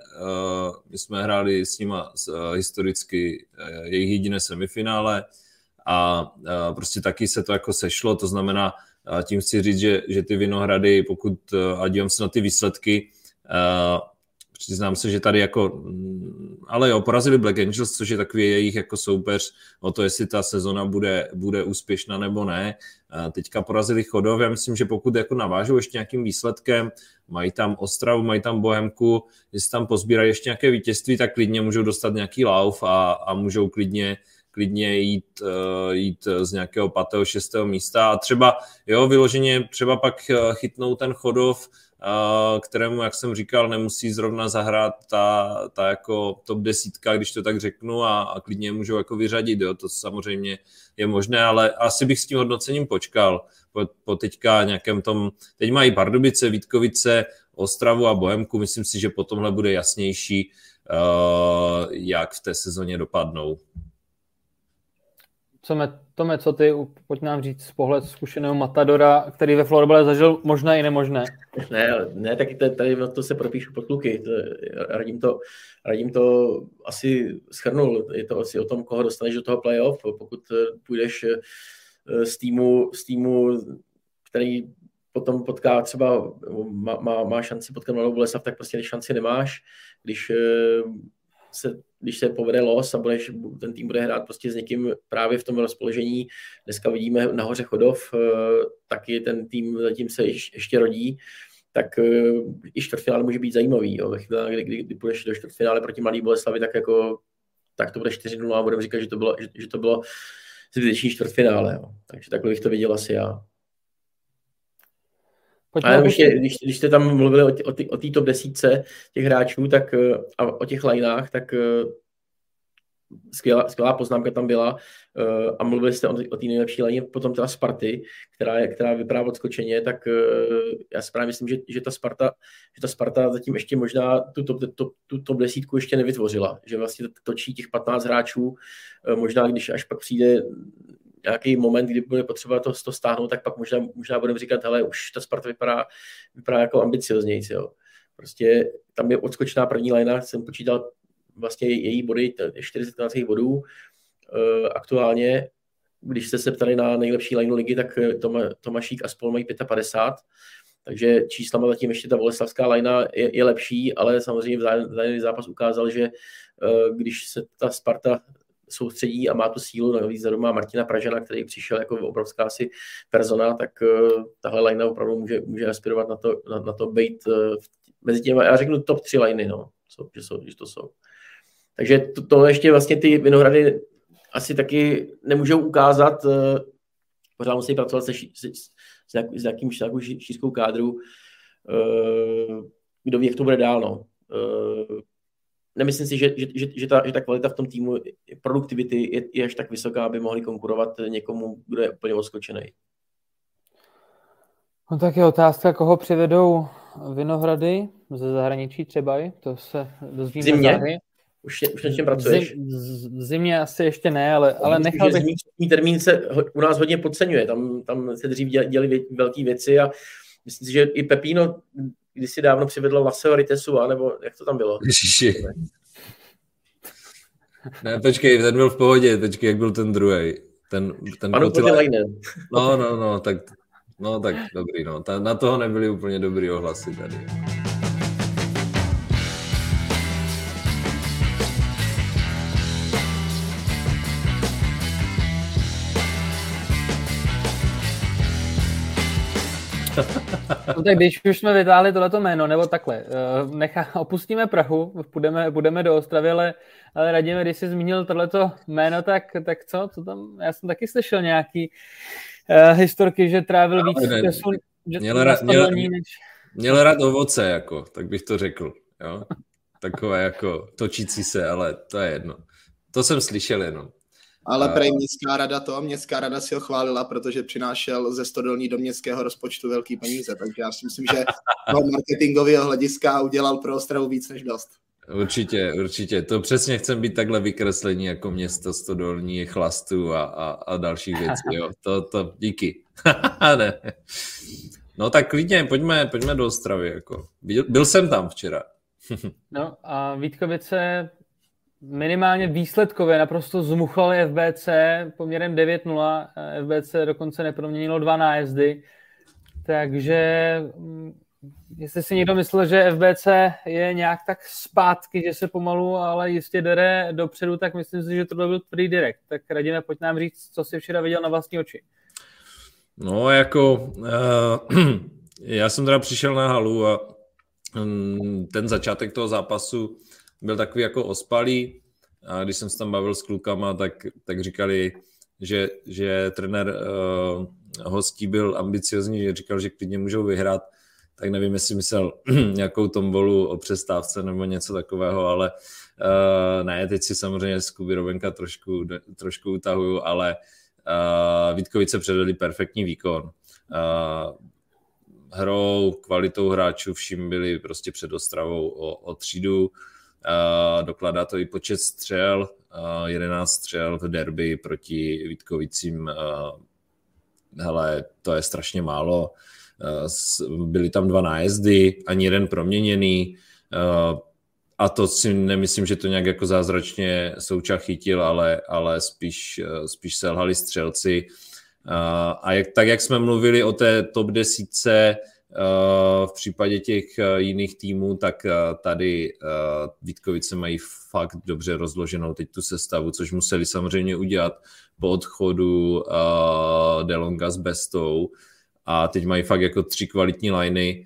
Speaker 4: my jsme hráli s nima historicky jejich jediné semifinále a prostě taky se to jako sešlo, to znamená, tím chci říct, že, že ty Vinohrady, pokud, a dívám se na ty výsledky, přiznám se, že tady jako, mm, ale jo, porazili Black Angels, což je takový jejich jako soupeř o to, jestli ta sezona bude, bude úspěšná nebo ne. Teďka porazili Chodov, já myslím, že pokud jako navážou ještě nějakým výsledkem, mají tam Ostravu, mají tam Bohemku, jestli tam pozbírají ještě nějaké vítězství, tak klidně můžou dostat nějaký lauf a, a můžou klidně klidně jít, uh, jít z nějakého patého, šestého místa a třeba, jo, vyloženě třeba pak chytnou ten Chodov, kterému, jak jsem říkal, nemusí zrovna zahrát ta, ta jako top desítka, když to tak řeknu, a, a klidně můžou jako vyřadit, jo, to samozřejmě je možné, ale asi bych s tím hodnocením počkal po, po teďka nějakém tom, teď mají Pardubice, Vítkovice, Ostravu a Bohemku, myslím si, že po tomhle bude jasnější, uh, jak v té sezóně dopadnou.
Speaker 1: Co mě, Tome, co ty, pojď nám říct z pohled zkušeného Matadora, který ve florbale zažil možné i nemožné.
Speaker 3: Ne, ne, tak tady to se propíšu pod kluky. To, radím, to, radím to asi schrnul. Je to asi o tom, koho dostaneš do toho playoff. Pokud eh, půjdeš eh, z týmu, z týmu který potom potká třeba, má, má, má šanci potkat Mladou Boleslav, tak prostě šanci nemáš. Když eh, se, když se povede los a budeš, ten tým bude hrát prostě s někým právě v tom rozpoložení. Dneska vidíme nahoře Chodov, eh, taky ten tým zatím se ještě rodí, tak eh, i čtvrtfinále může být zajímavý. Jo. Ve chvíli, kdy, kdy, kdy půjdeš do čtvrtfinále proti Mladý Boleslavi, tak jako tak to bude 4-0 a budeme říkat, že to bylo, že, že to bylo zbytečný čtvrtfinále. Jo. Takže takhle bych to viděl asi já. Pojďme a ještě, když, když jste tam mluvili o, o, o té top desítce těch hráčů tak, eh, a o těch lineách, tak eh, skvělá, skvělá poznámka tam byla uh, a mluvili jste o, o té nejlepší léně potom teda Sparty, která, je, která vypadá odskočeně, tak uh, já si právě myslím, že, že, ta Sparta, že ta Sparta zatím ještě možná tu top, to, tu top desítku ještě nevytvořila, že vlastně točí těch 15 hráčů, uh, možná když až pak přijde nějaký moment, kdy bude potřeba to, to stáhnout, tak pak možná, možná budeme říkat, hele, už ta Sparta vypadá, vypadá jako ambicioznější, jo. Prostě tam je odskočná první lajna, jsem počítal vlastně její body, 40 bodů. Uh, aktuálně, když jste se ptali na nejlepší lineu ligy, tak eh, Toma, Tomašík a spol mají 55, takže číslama zatím ještě ta Boleslavská lajna je, je lepší, ale samozřejmě vzájemný zápas ukázal, že uh, když se ta Sparta soustředí a má tu sílu, navíc zadu má Martina Pražana, který přišel jako obrovská asi persona, tak uh, tahle linea opravdu může, může aspirovat na to, na, na to být uh, mezi těmi, já řeknu top 3 liney, no, co, že, jsou, že to jsou. Takže to, to ještě vlastně ty Vinohrady asi taky nemůžou ukázat, uh, pořád musí pracovat se, s, s, s, jak, s jakým, nějakou šířkou kádru, kdo ví, jak to bude dál, no. Nemyslím si, že, že, že, že, ta, že ta kvalita v tom týmu, produktivity je, je až tak vysoká, aby mohli konkurovat někomu, kdo je úplně oskočený.
Speaker 1: No tak je otázka, koho přivedou Vinohrady ze zahraničí třeba, to se dozvíme
Speaker 3: Zimě. záhy. Už, už na čem pracuješ?
Speaker 1: Zim, v zimě asi ještě ne, ale, ale nechal bych...
Speaker 3: Zimní termín se u nás hodně podceňuje, tam, tam se dřív děli velké věci a myslím si, že i Pepino když si dávno přivedl Laseo Ritesu, nebo jak to tam bylo?
Speaker 4: Ježiši. Ne, počkej, ten byl v pohodě, počkej, jak byl ten druhý. Ten, ten
Speaker 3: Panu
Speaker 4: No, no, no, tak, no, tak dobrý, no. Ta, na toho nebyly úplně dobrý ohlasy tady.
Speaker 1: No tak když už jsme vytáhli tohleto jméno, nebo takhle, eh, nechá, opustíme Prahu, půjdeme, půjdeme do Ostravy, ale, ale radíme, když jsi zmínil tohleto jméno, tak, tak co, co tam, já jsem taky slyšel nějaký uh, historky, že trávil víc času, že
Speaker 4: měl, rád, měl, než... měl rád ovoce, jako, tak bych to řekl, jo. Takové jako točící se, ale to je jedno. To jsem slyšel jenom.
Speaker 2: Ale prej městská rada to, městská rada si ho chválila, protože přinášel ze stodolní do městského rozpočtu velký peníze, takže já si myslím, že toho marketingového hlediska udělal pro Ostravu víc než dost.
Speaker 4: Určitě, určitě. To přesně chcem být takhle vykreslení jako město stodolní, chlastu a, a, a dalších věcí. Jo. To, to, díky. ne. No tak klidně, pojďme, pojďme do Ostravy. Jako. Byl, byl jsem tam včera.
Speaker 1: no a Vítkovice minimálně výsledkově naprosto zmuchlali FBC poměrem 9-0. FBC dokonce neproměnilo dva nájezdy. Takže mm, jestli si někdo myslel, že FBC je nějak tak zpátky, že se pomalu, ale jistě dere dopředu, tak myslím si, že to byl tvrdý direkt. Tak radíme, pojď nám říct, co jsi včera viděl na vlastní oči.
Speaker 4: No jako, uh, já jsem teda přišel na halu a um, ten začátek toho zápasu byl takový jako ospalý a když jsem se tam bavil s klukama, tak, tak říkali, že, že trenér uh, hostí byl ambiciozní, že říkal, že klidně můžou vyhrát, tak nevím, jestli myslel nějakou tombolu o přestávce nebo něco takového, ale uh, ne, teď si samozřejmě z Kuby Rovenka trošku, trošku utahuju, ale uh, Vítkovice předvedli perfektní výkon. Uh, hrou, kvalitou hráčů vším byli prostě před Ostravou o, o třídu. Uh, dokladá to i počet střel, uh, 11 střel v derby proti Vítkovicím. Hele, to je strašně málo. Byly tam dva nájezdy, ani jeden proměněný. A to si nemyslím, že to nějak jako zázračně Souča chytil, ale, ale spíš, spíš selhali střelci. A jak, tak, jak jsme mluvili o té top desítce, Eh, v případě těch eh, jiných týmů, tak eh, tady Vítkovice mají fakt dobře rozloženou teď tu sestavu, což museli samozřejmě udělat po odchodu Delonga s Bestou. A teď mají fakt jako tři kvalitní liney,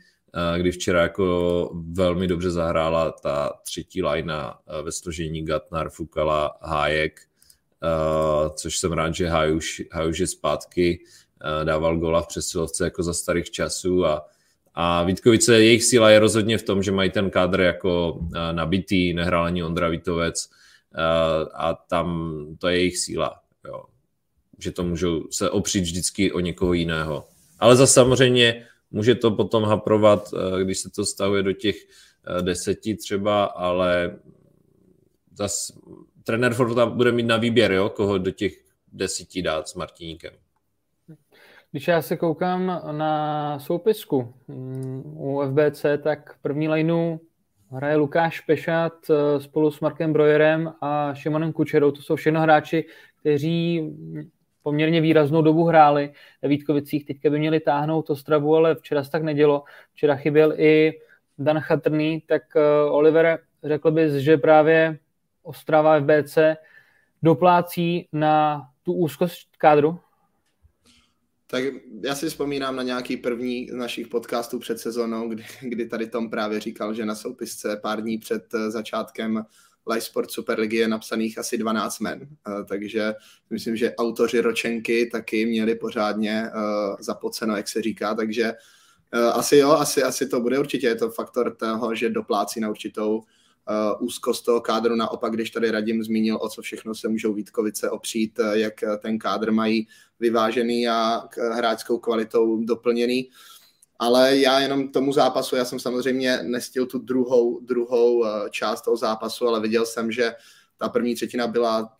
Speaker 4: kdy včera jako velmi dobře zahrála ta třetí linea ve složení Gatnar, Fukala, Hájek, což jsem rád, že Hajuš, Hajuš je zpátky, dával gola v přesilovce jako za starých časů a a Vítkovice, jejich síla je rozhodně v tom, že mají ten kádr jako nabitý, nehrál ani Ondra Vitovec, a tam to je jejich síla. Jo. Že to můžou se opřít vždycky o někoho jiného. Ale zase samozřejmě může to potom haprovat, když se to stavuje do těch deseti třeba, ale zase trenér Forda bude mít na výběr, jo, koho do těch desíti dát s Martiníkem.
Speaker 1: Když já se koukám na soupisku mm, u FBC, tak první lineu hraje Lukáš Pešat eh, spolu s Markem Brojerem a Šimonem Kučerou. To jsou všechno hráči, kteří poměrně výraznou dobu hráli ve Vítkovicích. Teďka by měli táhnout Ostravu, ale včera se tak nedělo. Včera chyběl i Dan Chatrný, tak eh, Oliver, řekl bys, že právě Ostrava FBC doplácí na tu úzkost kádru?
Speaker 2: Tak já si vzpomínám na nějaký první z našich podcastů před sezónou, kdy, kdy tady Tom právě říkal, že na soupisce pár dní před eh, začátkem Live Sport Superligy je napsaných asi 12 men, uh, takže myslím, že autoři ročenky taky měli pořádně uh, zapoceno, jak se říká, takže asi jo, asi, asi to bude určitě, je to faktor toho, že doplácí na určitou uh, úzkost toho kádru. Naopak, když tady Radim zmínil, o co všechno se můžou Vítkovice opřít, uh, jak ten kádr mají vyvážený a hráčskou kvalitou doplněný. Ale já jenom tomu zápasu, já jsem samozřejmě nestil tu druhou, druhou uh, část toho zápasu, ale viděl jsem, že ta první třetina byla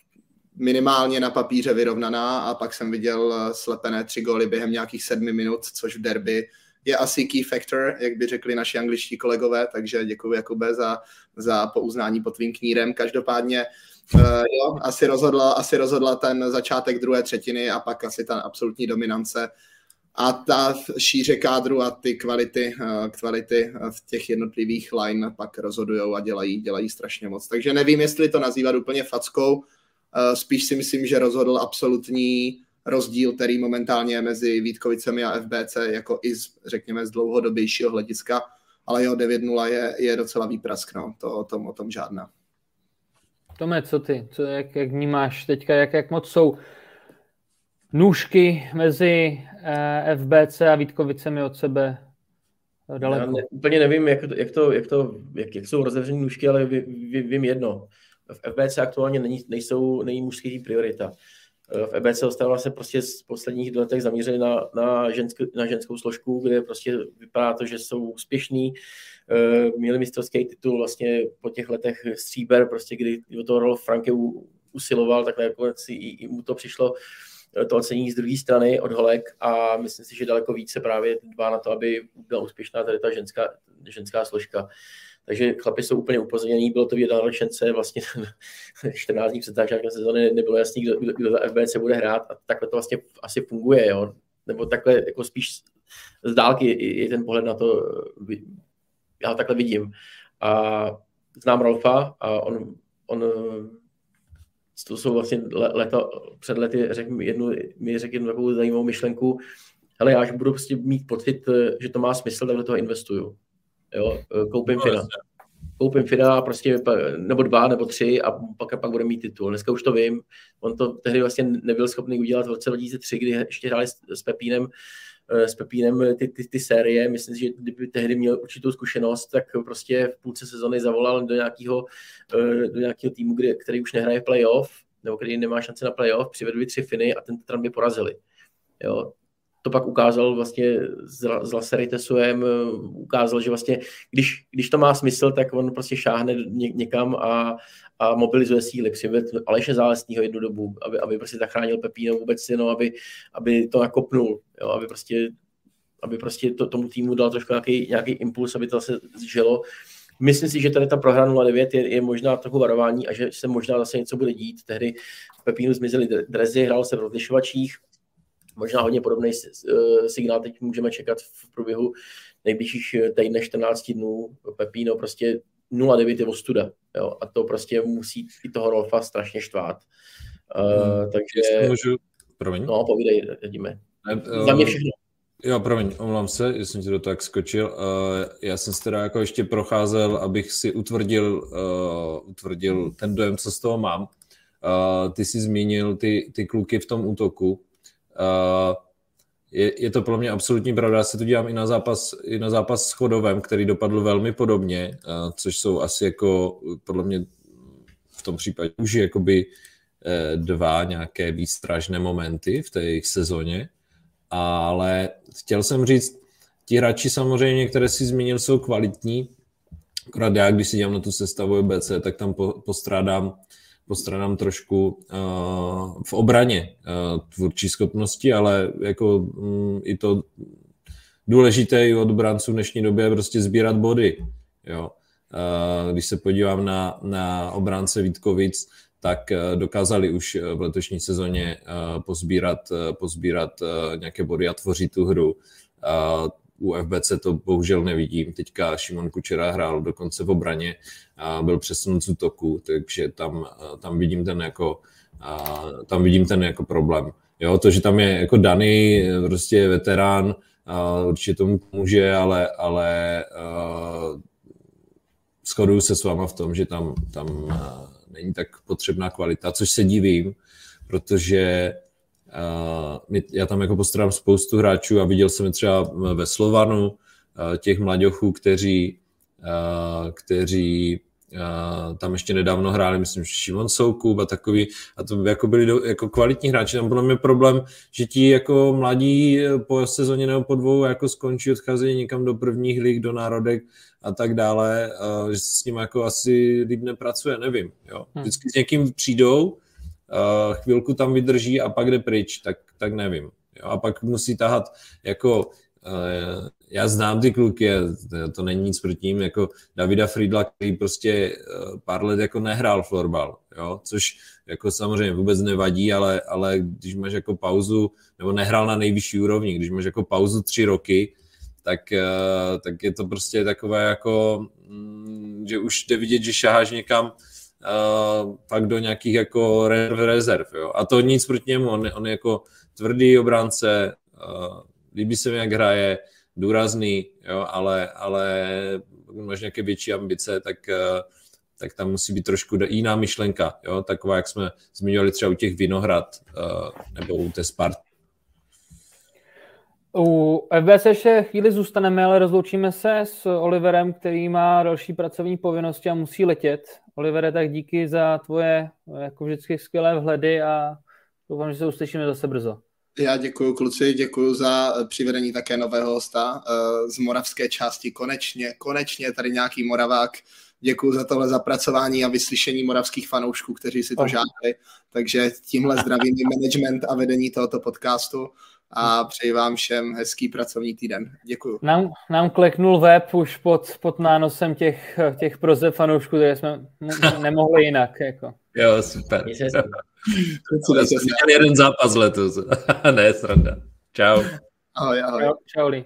Speaker 2: minimálně na papíře vyrovnaná a pak jsem viděl slepené tři góly během nějakých sedmi minut, což v derby je asi key factor, jak by řekli naši angličtí kolegové, takže děkuji Jakube za, za pouznání pod tvým knírem. Každopádně uh, jo, asi rozhodla, asi rozhodla ten začátek druhé třetiny a pak asi ta absolutní dominance a ta šíře kádru a ty kvality, uh, kvality v těch jednotlivých line pak rozhodují a dělají, dělají strašně moc. Takže nevím, jestli to nazývat úplně fackou, uh, spíš si myslím, že rozhodl absolutní rozdíl, který momentálně je mezi Vítkovicemi a FBC, jako i z, řekněme z dlouhodobějšího hlediska, ale jeho 9-0 je, je docela výprask, no. to o tom, o tom žádná.
Speaker 1: Tome, co ty? Co, jak, jak vnímáš teďka, jak, jak moc jsou nůžky mezi eh, FBC a Vítkovicemi od sebe daleko? Já
Speaker 3: ne, úplně nevím, jak, jak, to, jak, to, jak, jak jsou rozevřené nůžky, ale ví, ví, vím jedno. V FBC aktuálně není, nejsou, není mužský priorita. V EBC Ostrava se prostě z posledních letech zamířili na, na, žensk, na ženskou složku, kde prostě vypadá to, že jsou úspěšní. Eh, měli mistrovský titul vlastně po těch letech stříber, prostě kdy o toho Rolf Franke usiloval, tak nakonec i, i mu to přišlo eh, to ocení z druhé strany od holek a myslím si, že daleko více právě dbá na to, aby byla úspěšná tady ta ženská, ženská složka. Takže chlapi jsou úplně upozornění, bylo to v jedné ročence, vlastně 14 dní před začátkem sezóny nebylo jasný, kdo, kdo, kdo za FBC bude hrát a takhle to vlastně asi funguje, jo. Nebo takhle jako spíš z dálky je ten pohled na to, já ho takhle vidím. A znám Rolfa a on, on to jsou vlastně leta, před lety řekl jednu, mi řekl jednu takovou zajímavou myšlenku, hele, já až budu prostě mít pocit, že to má smysl, tak do toho investuju. Jo, e, koupím no, Fina. Koupím Fina prostě, nebo dva, nebo tři a pak, pak bude mít titul. Dneska už to vím. On to tehdy vlastně nebyl schopný udělat v roce 2003, kdy ještě hráli s, s Pepínem, e, s Pepínem ty, ty, ty série. Myslím, že kdyby tehdy měl určitou zkušenost, tak prostě v půlce sezony zavolal do nějakého, e, do nějakého týmu, který, který už nehraje playoff, nebo který nemá šance na playoff, přivedli tři Finy a ten Tran by porazili. Jo, to pak ukázal vlastně s, s Laseritesem, ukázal, že vlastně, když, když to má smysl, tak on prostě šáhne ně, někam a, a mobilizuje síly. Přived Aleše Zálesního jednu dobu, aby, aby prostě zachránil Pepíno vůbec jenom, aby, aby to nakopnul, jo, aby prostě, aby prostě to, tomu týmu dal trošku nějaký, nějaký impuls, aby to zase zžilo. Myslím si, že tady ta prohra 0-9 je, je možná trochu varování a že se možná zase něco bude dít. Tehdy Pepínu zmizely drezy, hrál se v rozlišovačích, možná hodně podobný eh, signál teď můžeme čekat v průběhu nejbližších eh, týdne 14 dnů. Pepino prostě 0,9 je ostuda. Jo? A to prostě musí i toho Rolfa strašně štvát. Uh, hmm. takže...
Speaker 4: Můžu... Promiň.
Speaker 3: No, povídej, vidíme. Uh, Za mě všechno.
Speaker 4: Jo, promiň, omlám se, že jsem ti do toho tak skočil. Uh, já jsem si teda jako ještě procházel, abych si utvrdil, uh, utvrdil ten dojem, co z toho mám. Uh, ty jsi zmínil ty, ty kluky v tom útoku. Je, je to pro mě absolutní pravda. Já se to dívám i na zápas, i na zápas s Chodovem, který dopadl velmi podobně, což jsou asi jako podle mě v tom případě už jakoby dva nějaké výstražné momenty v té jejich sezóně, ale chtěl jsem říct, ti hráči samozřejmě, které si zmínil, jsou kvalitní, akorát já, když si dělám na tu sestavu BC, tak tam postrádám, postrádám trošku uh, v obraně uh, tvůrčí schopnosti, ale jako um, i to důležité i od obranců v dnešní době je prostě sbírat body. Jo. Uh, když se podívám na, na obránce Vítkovic, tak dokázali už v letošní sezóně pozbírat, pozbírat nějaké body a tvořit tu hru u FBC to bohužel nevidím. Teďka Šimon Kučera hrál dokonce v obraně a byl přesunut z útoku, takže tam, tam vidím ten jako tam vidím ten jako problém. Jo, to, že tam je jako Dany, prostě veterán, určitě tomu pomůže, ale, ale uh, shoduju se s váma v tom, že tam, tam uh, není tak potřebná kvalita, což se divím, protože Uh, já tam jako postarám spoustu hráčů a viděl jsem je třeba ve Slovanu, uh, těch mladěchů, kteří, uh, kteří tam ještě nedávno hráli, myslím, že Šimon Soukup a takový, a to jako byli do, jako kvalitní hráči. Tam bylo mi problém, že ti jako mladí po sezóně nebo po dvou jako skončí, odcházejí někam do prvních lig, do národek a tak dále, uh, že se s ním jako asi líp nepracuje, nevím. Jo. Hm. Vždycky s někým přijdou, chvilku tam vydrží a pak jde pryč, tak, tak nevím. Jo, a pak musí tahat jako uh, já znám ty kluky, to není nic proti ním, jako Davida Friedla, který prostě uh, pár let jako nehrál florbal, jo, což jako samozřejmě vůbec nevadí, ale, ale když máš jako pauzu, nebo nehrál na nejvyšší úrovni, když máš jako pauzu tři roky, tak, tak je to prostě takové jako, mm, že už jde vidět, že šaháš někam, uh, pak do nějakých jako rezerv. Jo. A to nic proti němu, on, on je jako tvrdý obránce, uh, líbí se mi, jak hraje, důrazný, jo, ale, ale pokud máš nějaké větší ambice, tak, uh, tak tam musí být trošku jiná myšlenka, jo, taková, jak jsme zmiňovali třeba u těch Vinohrad uh, nebo u té Sparty.
Speaker 1: U FBS ještě chvíli zůstaneme, ale rozloučíme se s Oliverem, který má další pracovní povinnosti a musí letět. Olivere, tak díky za tvoje jako vždycky skvělé vhledy a doufám, že se uslyšíme zase brzo.
Speaker 2: Já děkuji kluci, děkuji za přivedení také nového hosta eh, z moravské části. Konečně, konečně tady nějaký moravák. Děkuji za tohle zapracování a vyslyšení moravských fanoušků, kteří si to žádali. Takže tímhle zdravím management a vedení tohoto podcastu a přeji vám všem hezký pracovní týden. Děkuji.
Speaker 1: Nám, nám kleknul web už pod, pod nánosem těch, těch proze fanoušků, takže jsme nemohli jinak. Jako.
Speaker 4: Jo, super. Jsme měli jeden zápas letos. ne, sranda. Čau.
Speaker 2: Ahoj, ahoj. Čau,
Speaker 1: čau Lee.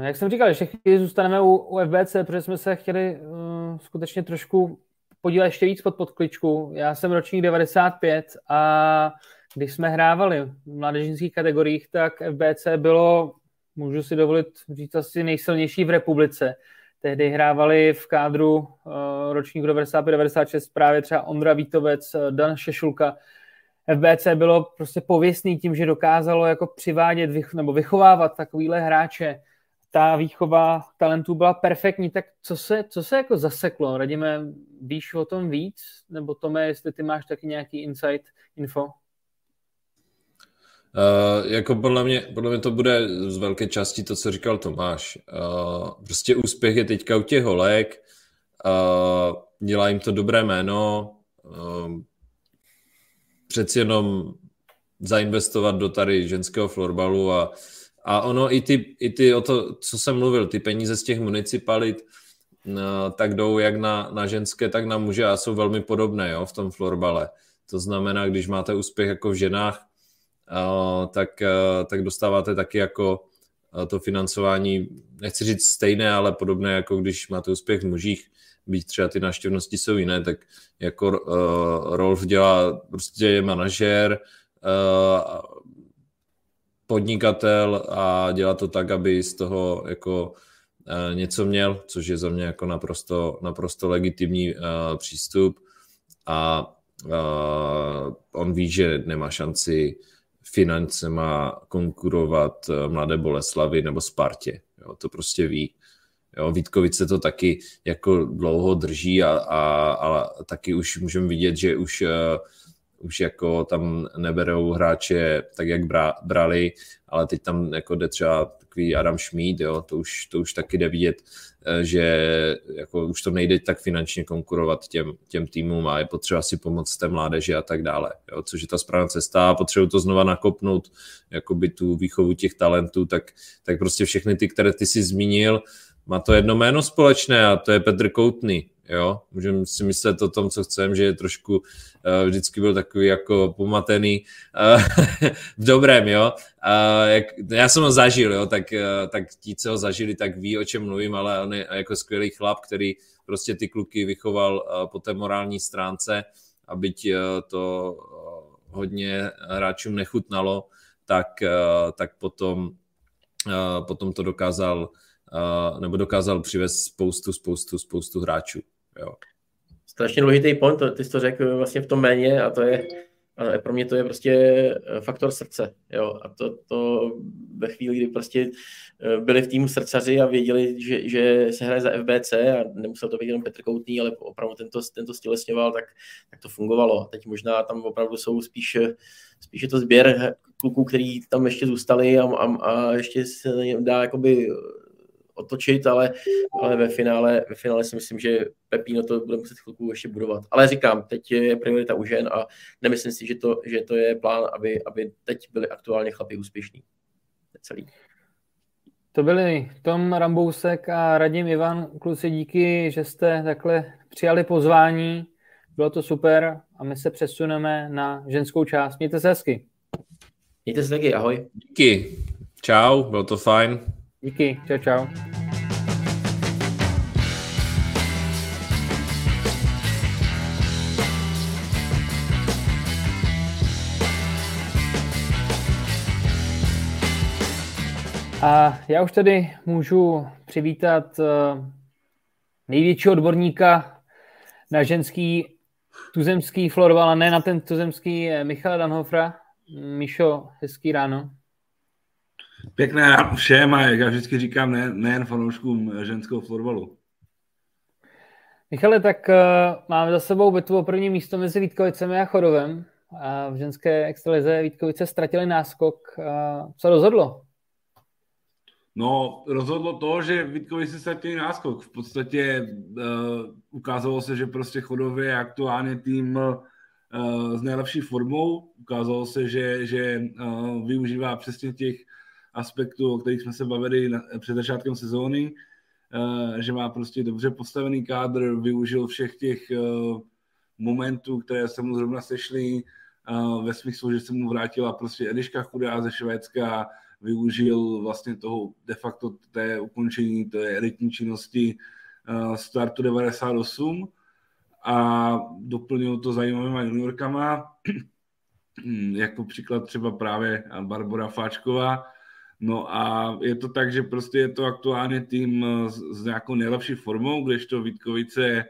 Speaker 1: Jak jsem říkal, ještě chvíli zůstaneme u, u FBC, protože jsme se chtěli uh, skutečně trošku podívat ještě víc pod podkličku. Já jsem ročník 95 a když jsme hrávali v mládežnických kategoriích, tak FBC bylo, můžu si dovolit říct, asi nejsilnější v republice. Tehdy hrávali v kádru uh, ročník 95-96 právě třeba Ondra Vítovec, Dan Šešulka. FBC bylo prostě pověstný tím, že dokázalo jako přivádět vych, nebo vychovávat takovýhle hráče. Ta výchova talentů byla perfektní, tak co se, co se jako zaseklo? Radíme, víš o tom víc? Nebo Tome, jestli ty máš taky nějaký insight, info?
Speaker 4: Uh, jako podle mě, podle mě to bude z velké části to, co říkal Tomáš. Uh, prostě úspěch je teďka u těch holek, uh, dělá jim to dobré jméno, uh, přeci jenom zainvestovat do tady ženského florbalu a, a ono i ty, i ty o to, co jsem mluvil, ty peníze z těch municipalit, tak jdou jak na, na ženské, tak na muže a jsou velmi podobné jo, v tom florbale. To znamená, když máte úspěch jako v ženách, tak, tak dostáváte taky jako to financování, nechci říct stejné, ale podobné, jako když máte úspěch v mužích, byť třeba ty návštěvnosti jsou jiné, tak jako uh, Rolf dělá, prostě je manažér, uh, podnikatel a dělá to tak, aby z toho jako uh, něco měl, což je za mě jako naprosto, naprosto legitimní uh, přístup. A uh, on ví, že nemá šanci financema konkurovat eh, Mladé Boleslavy nebo Spartě. Jo, to prostě ví. Jo, Vítkovice to taky jako dlouho drží a, a, a taky už můžeme vidět, že už uh, už jako tam neberou hráče tak, jak bra, brali, ale teď tam jako jde třeba takový Adam Schmid, jo, to už, to už taky jde vidět, eh, že jako už to nejde tak finančně konkurovat těm, těm týmům a je potřeba si pomoct té mládeži a tak dále, jo, což je ta správná cesta a potřebuji to znova nakopnout, jakoby tu výchovu těch talentů, tak, tak prostě všechny ty, které ty si zmínil, má to jedno jméno společné a to je Petr Koutný, jo, můžeme si myslet o tom, co chceme, že je trošku, uh, vždycky byl takový jako pomatený, uh, v dobrém, jo, uh, jak, já jsem ho zažil, jo, tak, uh, tak ti, co ho zažili, tak ví, o čem mluvím, ale on je jako skvělý chlap, který prostě ty kluky vychoval uh, po té morální stránce a byť uh, to uh, hodně hráčům nechutnalo, tak, uh, tak potom, uh, potom to dokázal nebo dokázal přivést spoustu, spoustu, spoustu hráčů. Jo.
Speaker 3: Strašně důležitý point, ty jsi to řekl vlastně v tom méně a to je, ano, pro mě to je prostě eh, faktor srdce, jo, a to, to ve chvíli, kdy prostě eh, byli v týmu srdcaři a věděli, že, že se hraje za FBC a nemusel to být jenom Petr Koutný, ale opravdu tento, tento stělesňoval, tak, tak to fungovalo. Teď možná tam opravdu jsou spíš, spíš je to sběr kluků, který tam ještě zůstali a, a, a ještě se dá jakoby otočit, ale, ale ve, finále, ve finále si myslím, že Pepino to bude muset chvilku ještě budovat. Ale říkám, teď je priorita u žen a nemyslím si, že to, že to je plán, aby, aby teď byli aktuálně chlapi úspěšní. Celý.
Speaker 1: To byli Tom Rambousek a Radim Ivan. Kluci, díky, že jste takhle přijali pozvání. Bylo to super a my se přesuneme na ženskou část. Mějte se hezky.
Speaker 3: Mějte se taky, ahoj.
Speaker 4: Díky. Čau, bylo to fajn.
Speaker 1: Díky, čau, čau. A já už tedy můžu přivítat eh, největšího odborníka na ženský tuzemský florbal, a ne na ten tuzemský eh, Michal Danhofra. Mišo, hezký ráno.
Speaker 5: Pěkné ráno všem a jak já vždycky říkám, ne, nejen fanouškům ženského florbalu.
Speaker 1: Michale, tak uh, máme za sebou bitvu o první místo mezi Vítkovicemi a Chodovem. A v ženské extralize Vítkovice ztratili náskok. Uh, co rozhodlo?
Speaker 5: No, rozhodlo to, že Vítkovice ztratili náskok. V podstatě uh, ukázalo se, že prostě Chodově je aktuálně tým uh, s nejlepší formou. Ukázalo se, že, že uh, využívá přesně těch aspektů, o kterých jsme se bavili na, před začátkem sezóny, uh, že má prostě dobře postavený kádr, využil všech těch uh, momentů, které se mu zrovna sešly, uh, ve smyslu, že se mu vrátila prostě Eliška Chudá ze Švédska, využil vlastně toho de facto té ukončení té elitní činnosti startu 98 a doplnil to zajímavými juniorkama, jako příklad třeba právě Barbara Fáčková, No a je to tak, že prostě je to aktuálně tým eh, s, s nějakou nejlepší formou, kdežto Vítkovice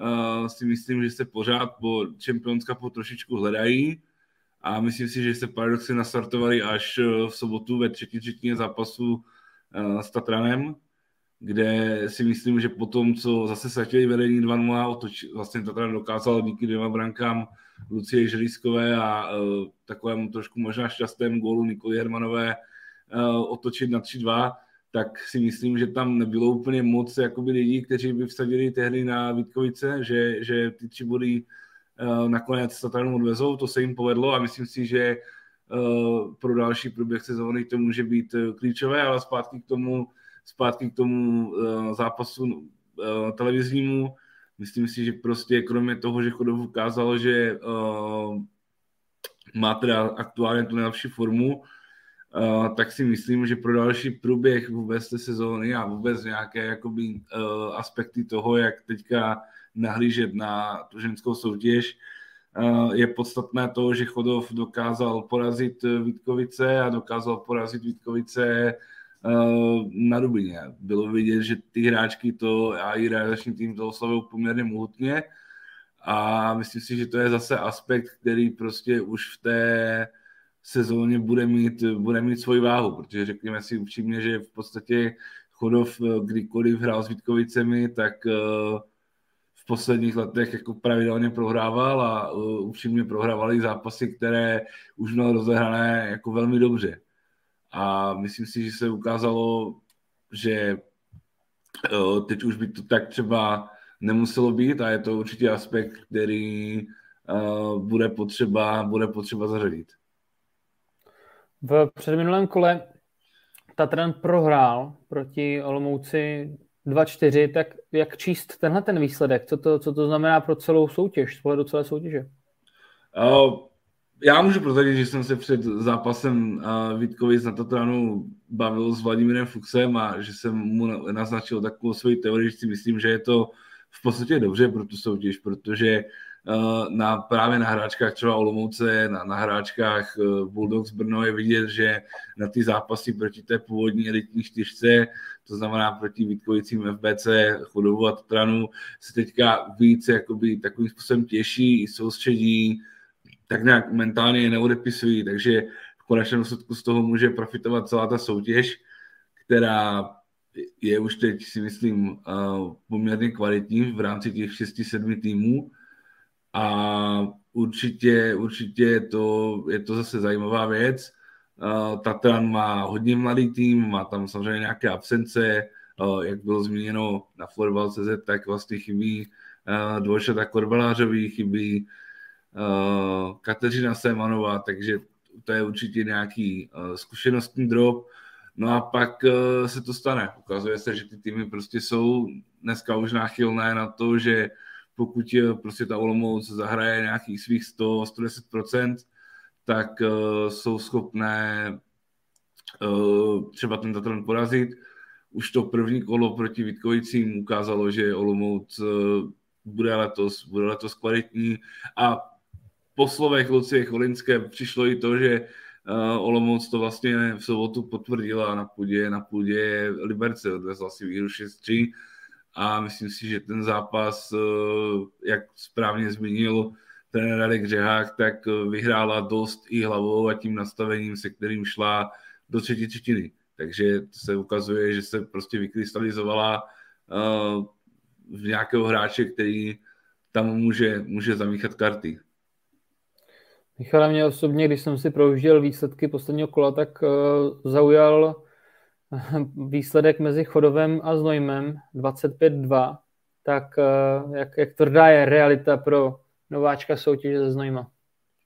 Speaker 5: uh, si myslím, že se pořád po Champions Cupu trošičku hledají. A myslím si, že se paradoxně nastartovali až eh, v sobotu ve třetí třetině zápasu uh, s Tatranem, kde si myslím, že po tom, co zase ztratili vedení 2-0, otoč, vlastně Tatran dokázal díky dvěma brankám Lucie Želízkové a uh, takovému trošku možná šťastnému gólu Nikoli Hermanové otočit na 3-2, tak si myslím, že tam nebylo úplně moc jakoby lidí, kteří by vsadili tehdy na Vítkovice, že, že ty tři body uh, nakonec Satarnu odvezou, to se jim povedlo a myslím si, že uh, pro další průběh sezóny to může být klíčové, ale zpátky k tomu, zpátky k tomu zápasu televiznímu, myslím si, že prostě kromě toho, že Chodov ukázalo, že má teda aktuálně tu nejlepší formu, Tak si myslím, že pro další průběh vůbec té sezóny a vůbec nějaké jakoby, uh, aspekty toho, jak teďka nahlížet na tu ženskou soutěž, uh, je podstatné to, že Chodov dokázal porazit Vítkovice a dokázal porazit Vítkovice uh, na Rubině. Bylo vidět, že ty hráčky to a i realizační tým to oslavil poměrně mohutně a myslím si, že to je zase aspekt, který prostě už v té sezóně bude mít, bude mít svoji váhu, protože řekněme si upřímně, že v podstatě Chodov kdykoliv hrál s Vítkovicemi, tak v posledních letech jako pravidelně prohrával a upřímně prohrávali zápasy, které už měl rozehrané jako velmi dobře. A myslím si, že se ukázalo, že teď už by to tak třeba nemuselo být a je to určitě aspekt, který bude, potřeba, bude potřeba zařadit.
Speaker 1: V předminulém kole Tatran prohrál proti Olomouci 2-4, tak jak číst tenhle ten výsledek? Co to, co to znamená pro celou soutěž, z pohledu celé soutěže?
Speaker 5: Uh, já můžu prozradit, že jsem se před zápasem uh, Vítkovic na Tatranu bavil s Vladimírem Fuxem a že jsem mu naznačil takovou svoji teorii, že si myslím, že je to v podstatě dobře pro tu soutěž, protože uh, na, právě na hráčkách třeba Olomouce, na, na hráčkách uh, Bulldogs Brno je vidět, že na ty zápasy proti té původní elitní čtyřce, to znamená proti Vítkovicím FBC, Chodovu a Tatranu, se teďka víc jakoby takovým způsobem těší, soustředí, tak nějak mentálně je neodepisují, takže v konečném důsledku z toho může profitovat celá ta soutěž, která je už teď, si myslím, uh, poměrně kvalitní v rámci těch 6-7 týmů a určitě, určitě je to, je to zase zajímavá věc. Tatran má hodně mladý tým, má tam samozřejmě nějaké absence, jak bylo zmíněno na Florbal.cz, tak vlastně chybí Dvojšata Korbalářový, chybí Kateřina Semanová, takže to je určitě nějaký zkušenostní drop. No a pak se to stane. Ukazuje se, že ty týmy prostě jsou dneska už náchylné na to, že pokud je prostě ta Olomouc zahraje nějakých svých 100-110%, tak uh, jsou schopné uh, třeba ten Tatran porazit. Už to první kolo proti Vítkovicím ukázalo, že Olomouc uh, bude letos, bude letos kvalitní a po slovech Lucie Cholinské přišlo i to, že uh, Olomouc to vlastně v sobotu potvrdila na půdě, na půdě Liberce, odvezla si výhru 6-3 a myslím si, že ten zápas, uh, jak správně zmínil trenér Radek Řehák, tak vyhrála dost i hlavou a tím nastavením, se kterým šla do třetí třetiny. Takže se ukazuje, že se prostě vykrystalizovala uh, v nějakého hráče, který tam může, může zamíchat karty.
Speaker 1: Michale, mě osobně, když jsem si projížděl výsledky posledního kola, tak zaujal výsledek mezi Chodovem a Znojmem 25-2. Tak uh, jak, jak tvrdá je realita pro nováčka soutěže ze Znojma?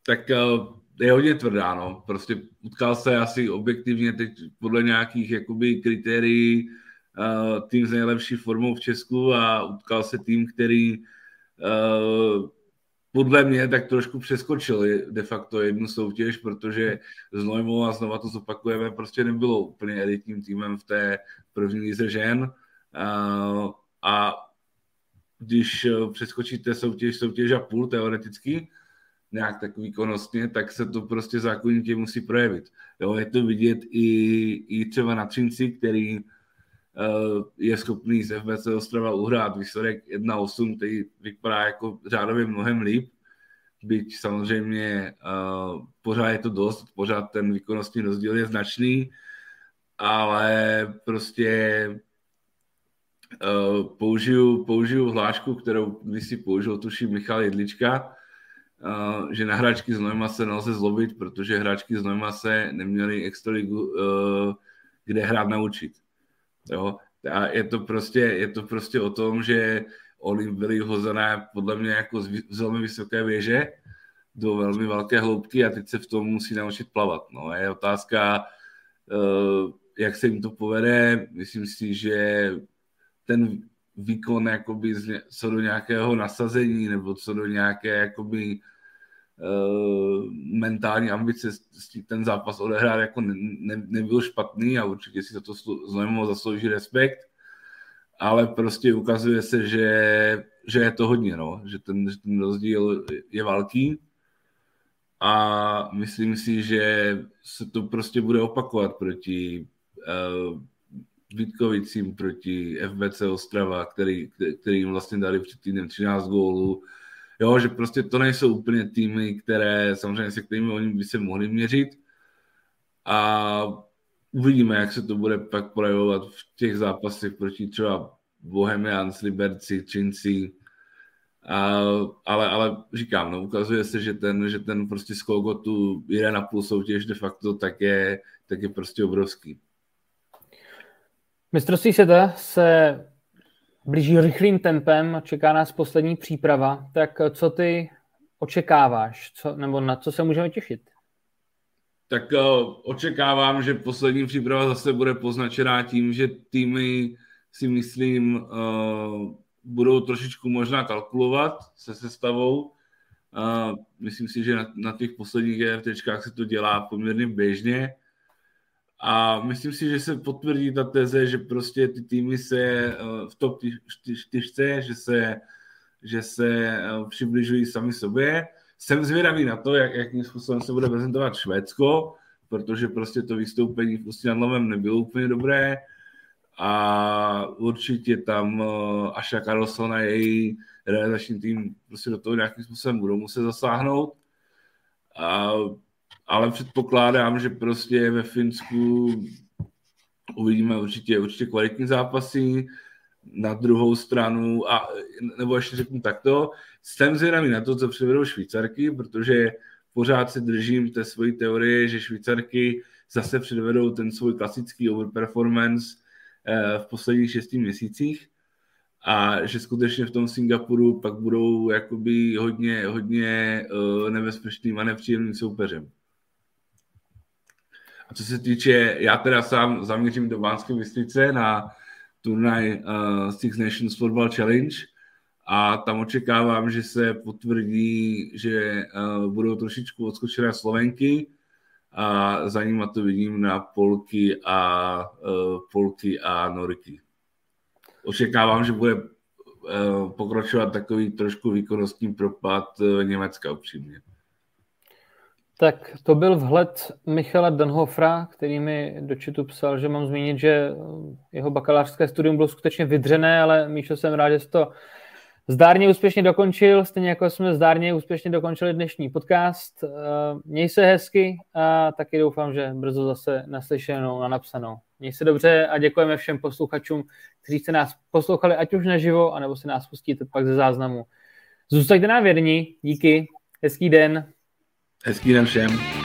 Speaker 5: Tak uh, je hodně tvrdá, no. Prostě utkal se asi objektivně teď podle nějakých jakoby kritérií uh, tým s nejlepší formou v Česku a utkal se tým, který podle mě tak trošku přeskočil de facto jednu soutěž, protože Znojmo a znova to zopakujeme, prostě nebylo úplně elitním týmem v té první lize žen. A, a když přeskočíte soutěž, soutěž a půl teoreticky, nějak tak výkonnostně, tak se to prostě zákonitě musí projevit. Jo, je to vidět i, i třeba na Třinci, který je schopný z FBC Ostrava uhrát výsledek 1-8, který vypadá jako řádově mnohem líp, byť samozřejmě uh, pořád je to dost, pořád ten výkonnostní rozdíl je značný, ale prostě uh, použiju, použiju hlášku, kterou když si použil, tuším Michal Jedlička, že na hráčky z Nojma se nelze zlobit, protože hráčky z Nojma se neměly extraligu kde hrát naučit. Jo? A je to, prostě, je to prostě o tom, že oni byli hozené podle mě jako z velmi vysoké věže do velmi velké hloubky a teď se v tom musí naučit plavat. No. Je otázka, eh, jak se jim to povede. Myslím si, že ten výkon jakoby co do nějakého nasazení nebo co do nějaké jakoby mentální ambice ten zápas odehrát jako ne, ne, nebyl špatný a určitě si za to znovu zaslouží respekt, ale prostě ukazuje se, že, že je to hodně, no, že ten, že ten rozdíl je velký a myslím si, že se to prostě bude opakovat proti uh, Vítkovicím, proti FBC Ostrava, který, který jim vlastně dali před týdnem 13 gólů, Jo, že prostě to nejsou úplně týmy, které samozřejmě se kterými oni by se mohli měřit. A uvidíme, jak se to bude pak projevovat v těch zápasech proti třeba Bohemians, Liberci, Činci. A, ale, ale říkám, no, ukazuje se, že ten, že ten prostě skok tu jde na půl soutěž de facto tak je, tak je prostě obrovský.
Speaker 1: Mistrovství světa se blíží rychlým tempem, čeká nás poslední příprava. Tak co ty očekáváš, co, nebo na co se můžeme těšit?
Speaker 5: Tak uh, očekávám, že poslední příprava zase bude poznačená tím, že týmy si myslím uh, budou trošičku možná kalkulovat se sestavou. Uh, myslím si, že na, na těch posledních GFTčkách se to dělá poměrně běžně. A myslím si, že se potvrdí ta teze, že prostě ty týmy se uh, v top čtyřce, že se, že se uh, přibližují sami sobě. Jsem zvědavý na to, jak, jakým způsobem se bude prezentovat Švédsko, protože prostě to vystoupení prostě nad Lovem nebylo úplně dobré a určitě tam uh, Aša Carlson a její realizační tým prostě do toho nějakým způsobem budou muset zasáhnout. A, ale předpokládám, že prostě ve Finsku uvidíme určitě, určitě kvalitní zápasy na druhou stranu, a, nebo ještě řeknu takto, jsem zvědavý na to, co přivedou Švýcarky, protože pořád se držím té svojí teorie, že Švýcarky zase předvedou ten svůj klasický overperformance eh, v posledních šesti měsících a že skutečně v tom Singapuru pak budou jakoby hodně, hodně uh, nebezpečným a nepříjemným soupeřem. A co se týče, já teda sám zaměřím do Vánské Bystrice na turnaj uh, Six Nations Football Challenge a tam očekávám, že se potvrdí, že uh, budou trošičku odskočené Slovenky a za nimi to vidím na Polky a uh, Polky a Noriky. Očekávám, že bude uh, pokračovat takový trošku výkonnostní propad uh, Německa upřímně.
Speaker 1: Tak to byl vhled Michala Danhofra, který mi do čitu psal, že mám zmínit, že jeho bakalářské studium bylo skutečně vydřené, ale Míšo, jsem rád, že jsi to zdárně úspěšně dokončil, stejně jako jsme zdárně úspěšně dokončili dnešní podcast. Eh, měj se hezky a taky doufám, že brzo zase naslyšenou na napsanou. Měj se dobře a děkujeme všem posluchačům, kteří jste nás poslouchali ať už naživo, anebo si nás pustíte pak ze záznamu. Zůstaňte nám věrní, díky, hezký den.
Speaker 5: Hezký den všem.